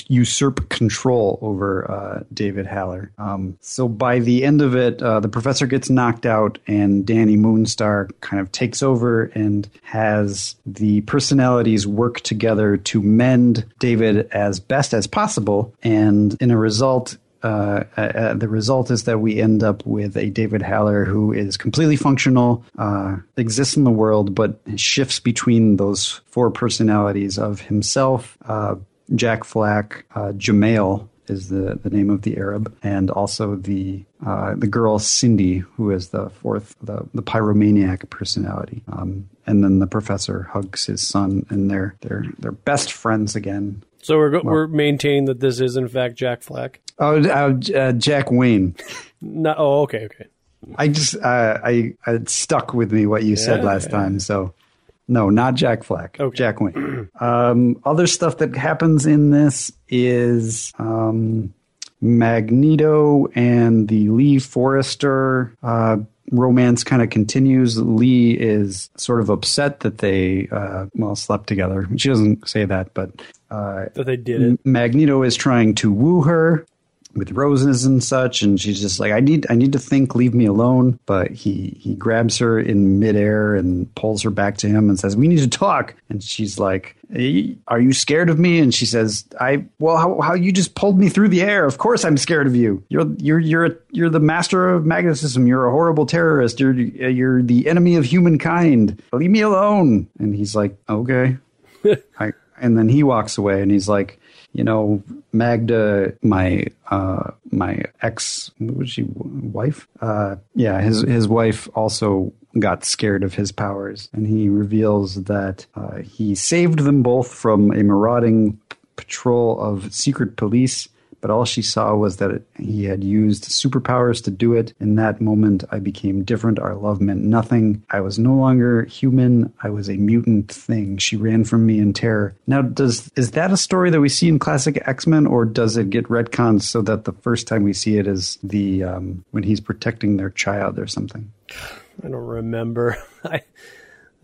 usurp control over uh, David Haller. Um, so by the end of it, uh, the professor gets knocked out, and Dani Moonstar kind of takes over and has the personalities work together to mend David as best as possible. And in a result, uh, uh, the result is that we end up with a David Haller who is completely functional, uh, exists in the world, but shifts between those four personalities of himself, uh, Jack Flack, uh, Jamail is the, the name of the Arab, and also the uh, the girl Cindy, who is the fourth, the, the pyromaniac personality. Um, and then the professor hugs his son, and they're they're they're best friends again. So we're go- we're maintaining that this is in fact Jack Flack. Oh, uh, uh, Jack Wayne. No, oh, okay, okay. I just uh, I it stuck with me what you said last yeah. time. So no, not Jack Flack. Okay. Jack Wayne. um, other stuff that happens in this is um, Magneto and the Lee Forrester uh, romance kind of continues. Lee is sort of upset that they uh, well slept together. She doesn't say that, but uh, That they did it. Magneto is trying to woo her with roses and such, and she's just like, "I need, I need to think. Leave me alone." But he he grabs her in midair and pulls her back to him and says, "We need to talk." And she's like, "Eh, "Are you scared of me?" And she says, "I well, how, how you just pulled me through the air? Of course, I'm scared of you. You're you're you're a, you're the master of magnetism. You're a horrible terrorist. You're you're the enemy of humankind. Leave me alone." And he's like, "Okay." I, and then he walks away and he's like, you know, Magda, my uh, my ex, was she wife? Uh, yeah, his his wife also got scared of his powers, and he reveals that uh, he saved them both from a marauding patrol of secret police. But all she saw was that it, he had used superpowers to do it. In that moment, I became different. Our love meant nothing. I was no longer human. I was a mutant thing. She ran from me in terror. Now, does is that a story that we see in classic X Men, or does it get retconned so that the first time we see it is the um, when he's protecting their child or something? I don't remember. I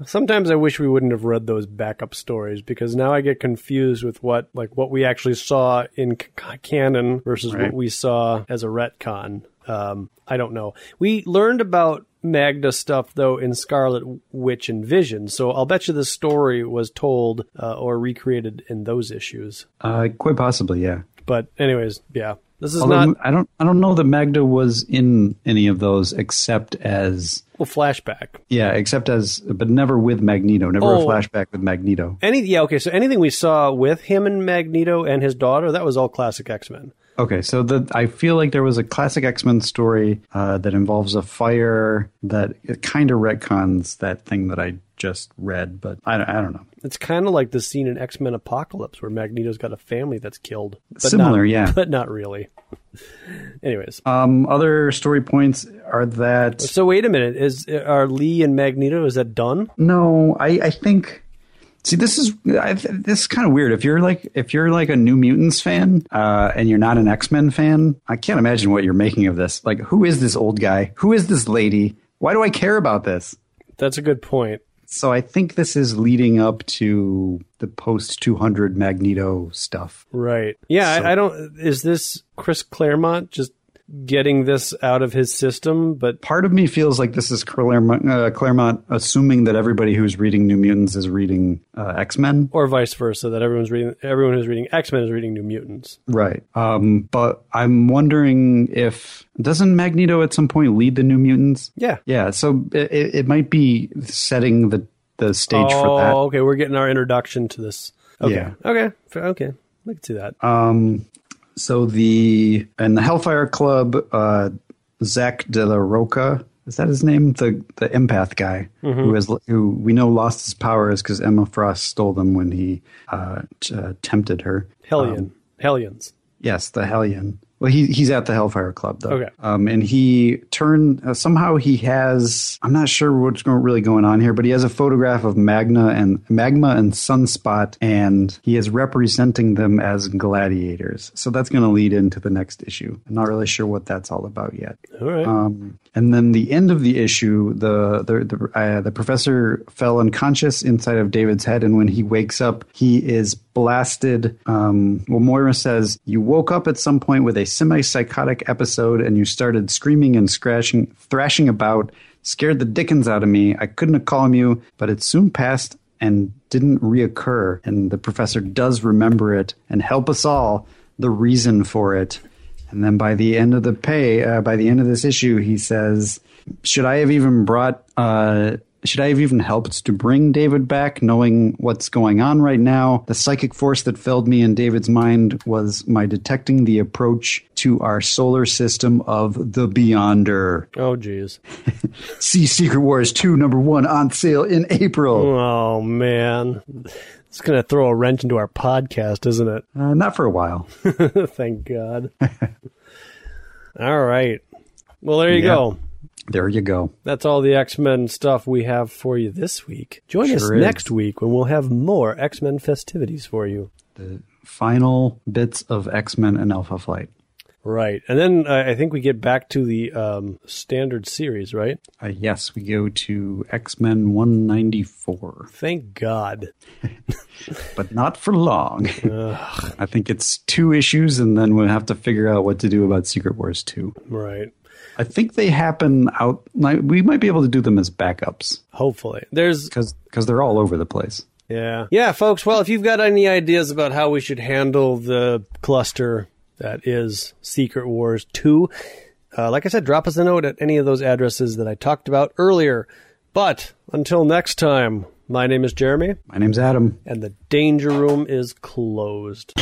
sometimes I wish we wouldn't have read those backup stories because now I get confused with what like what we actually saw in c- canon versus Right. what we saw as a retcon. Um, I don't know. We learned about Magda stuff though in Scarlet Witch and Vision, so I'll bet you the story was told uh, or recreated in those issues. Uh, quite possibly, yeah. But anyways, yeah, this is Although not I don't, I don't know that Magda was in any of those except as well flashback. Yeah, except as, but never with Magneto. Never Oh. a flashback with Magneto. Any yeah okay, so anything we saw with him and Magneto and his daughter that was all classic X Men. Okay, so the I feel like there was a classic X Men story uh, that involves a fire that kind of retcons that thing that I just read, but I, don't- I don't know. It's kind of like the scene in X Men Apocalypse where Magneto's got a family that's killed. But Similar, not- yeah. But not really. Anyways. Um, other story points are that so wait a minute. Is are Lee and Magneto, is that done? no, I, I think See, this is I, this is kind of weird. If you're like if you're like a New Mutants fan uh, and you're not an X Men fan, I can't imagine what you're making of this. Like, who is this old guy? Who is this lady? Why do I care about this? That's a good point. So I think this is leading up to the post 200 Magneto stuff. Right. Yeah, So- I, I don't. Is this Chris Claremont just getting this out of his system? But Part of me feels like this is Claremont, uh, Claremont assuming that everybody who's reading New Mutants is reading uh, X Men. or vice versa, that everyone's reading. Everyone who's reading X Men is reading New Mutants. Right. Um, but I'm wondering if doesn't Magneto at some point lead the New Mutants? Yeah. Yeah. So it, it might be setting the the stage oh, for that. okay. We're getting our introduction to this. Okay. Yeah. Okay. Okay. I can see that. Um, so the and the Hellfire Club, uh, Zach De La Rocha, is that his name? The the empath guy who has who we know lost his powers because Emma Frost stole them when he uh, t- uh, tempted her. Hellion. Um, Hellions. Yes, the Hellion. Well, he he's at the Hellfire Club though. Okay. Um, and he turned uh, somehow he has. I'm not sure what's going, really going on here, but he has a photograph of Magna and Magma and Sunspot, and he is representing them as gladiators. So that's going to lead into the next issue. I'm not really sure what that's all about yet. All right. Um, and then the end of the issue, the the the, uh, the professor fell unconscious inside of David's head, and when he wakes up, he is blasted. Um, well, Moira says you woke up at some point with a semi-psychotic episode, and you started screaming and scratching, thrashing about, scared the dickens out of me. I couldn't called you, but it soon passed and didn't reoccur. And the professor does remember it and help us all the reason for it. And then by the end of the pay, uh, by the end of this issue, he says, "Should I have even brought? Uh, should I have even helped to bring David back, knowing what's going on right now? The psychic force that filled me in David's mind was my detecting the approach to our solar system of the Beyonder. oh, geez. See Secret Wars two number one on sale in April. Oh, man. It's going to throw a wrench into our podcast, isn't it? Uh, not for a while. Thank God. All right. Well, there you Yeah. go. There you go. That's all the X Men stuff we have for you this week. Join us Sure is. next week when we'll have more X Men festivities for you. The final bits of X Men and Alpha Flight. Right. And then uh, I think we get back to the um, standard series, right? Uh, yes, we go to X Men 194, Thank God. but not for long. I think it's two issues, and then we'll have to figure out what to do about Secret Wars 2. Right. I think they happen out, we might be able to do them as backups Hopefully. There's because they're all over the place. Yeah. Yeah, folks. Well, if you've got any ideas about how we should handle the cluster that is Secret Wars 2, uh, like I said, drop us a note at any of those addresses that I talked about earlier. But until next time, my name is Jeremy, My name's Adam. and the Danger Room is closed.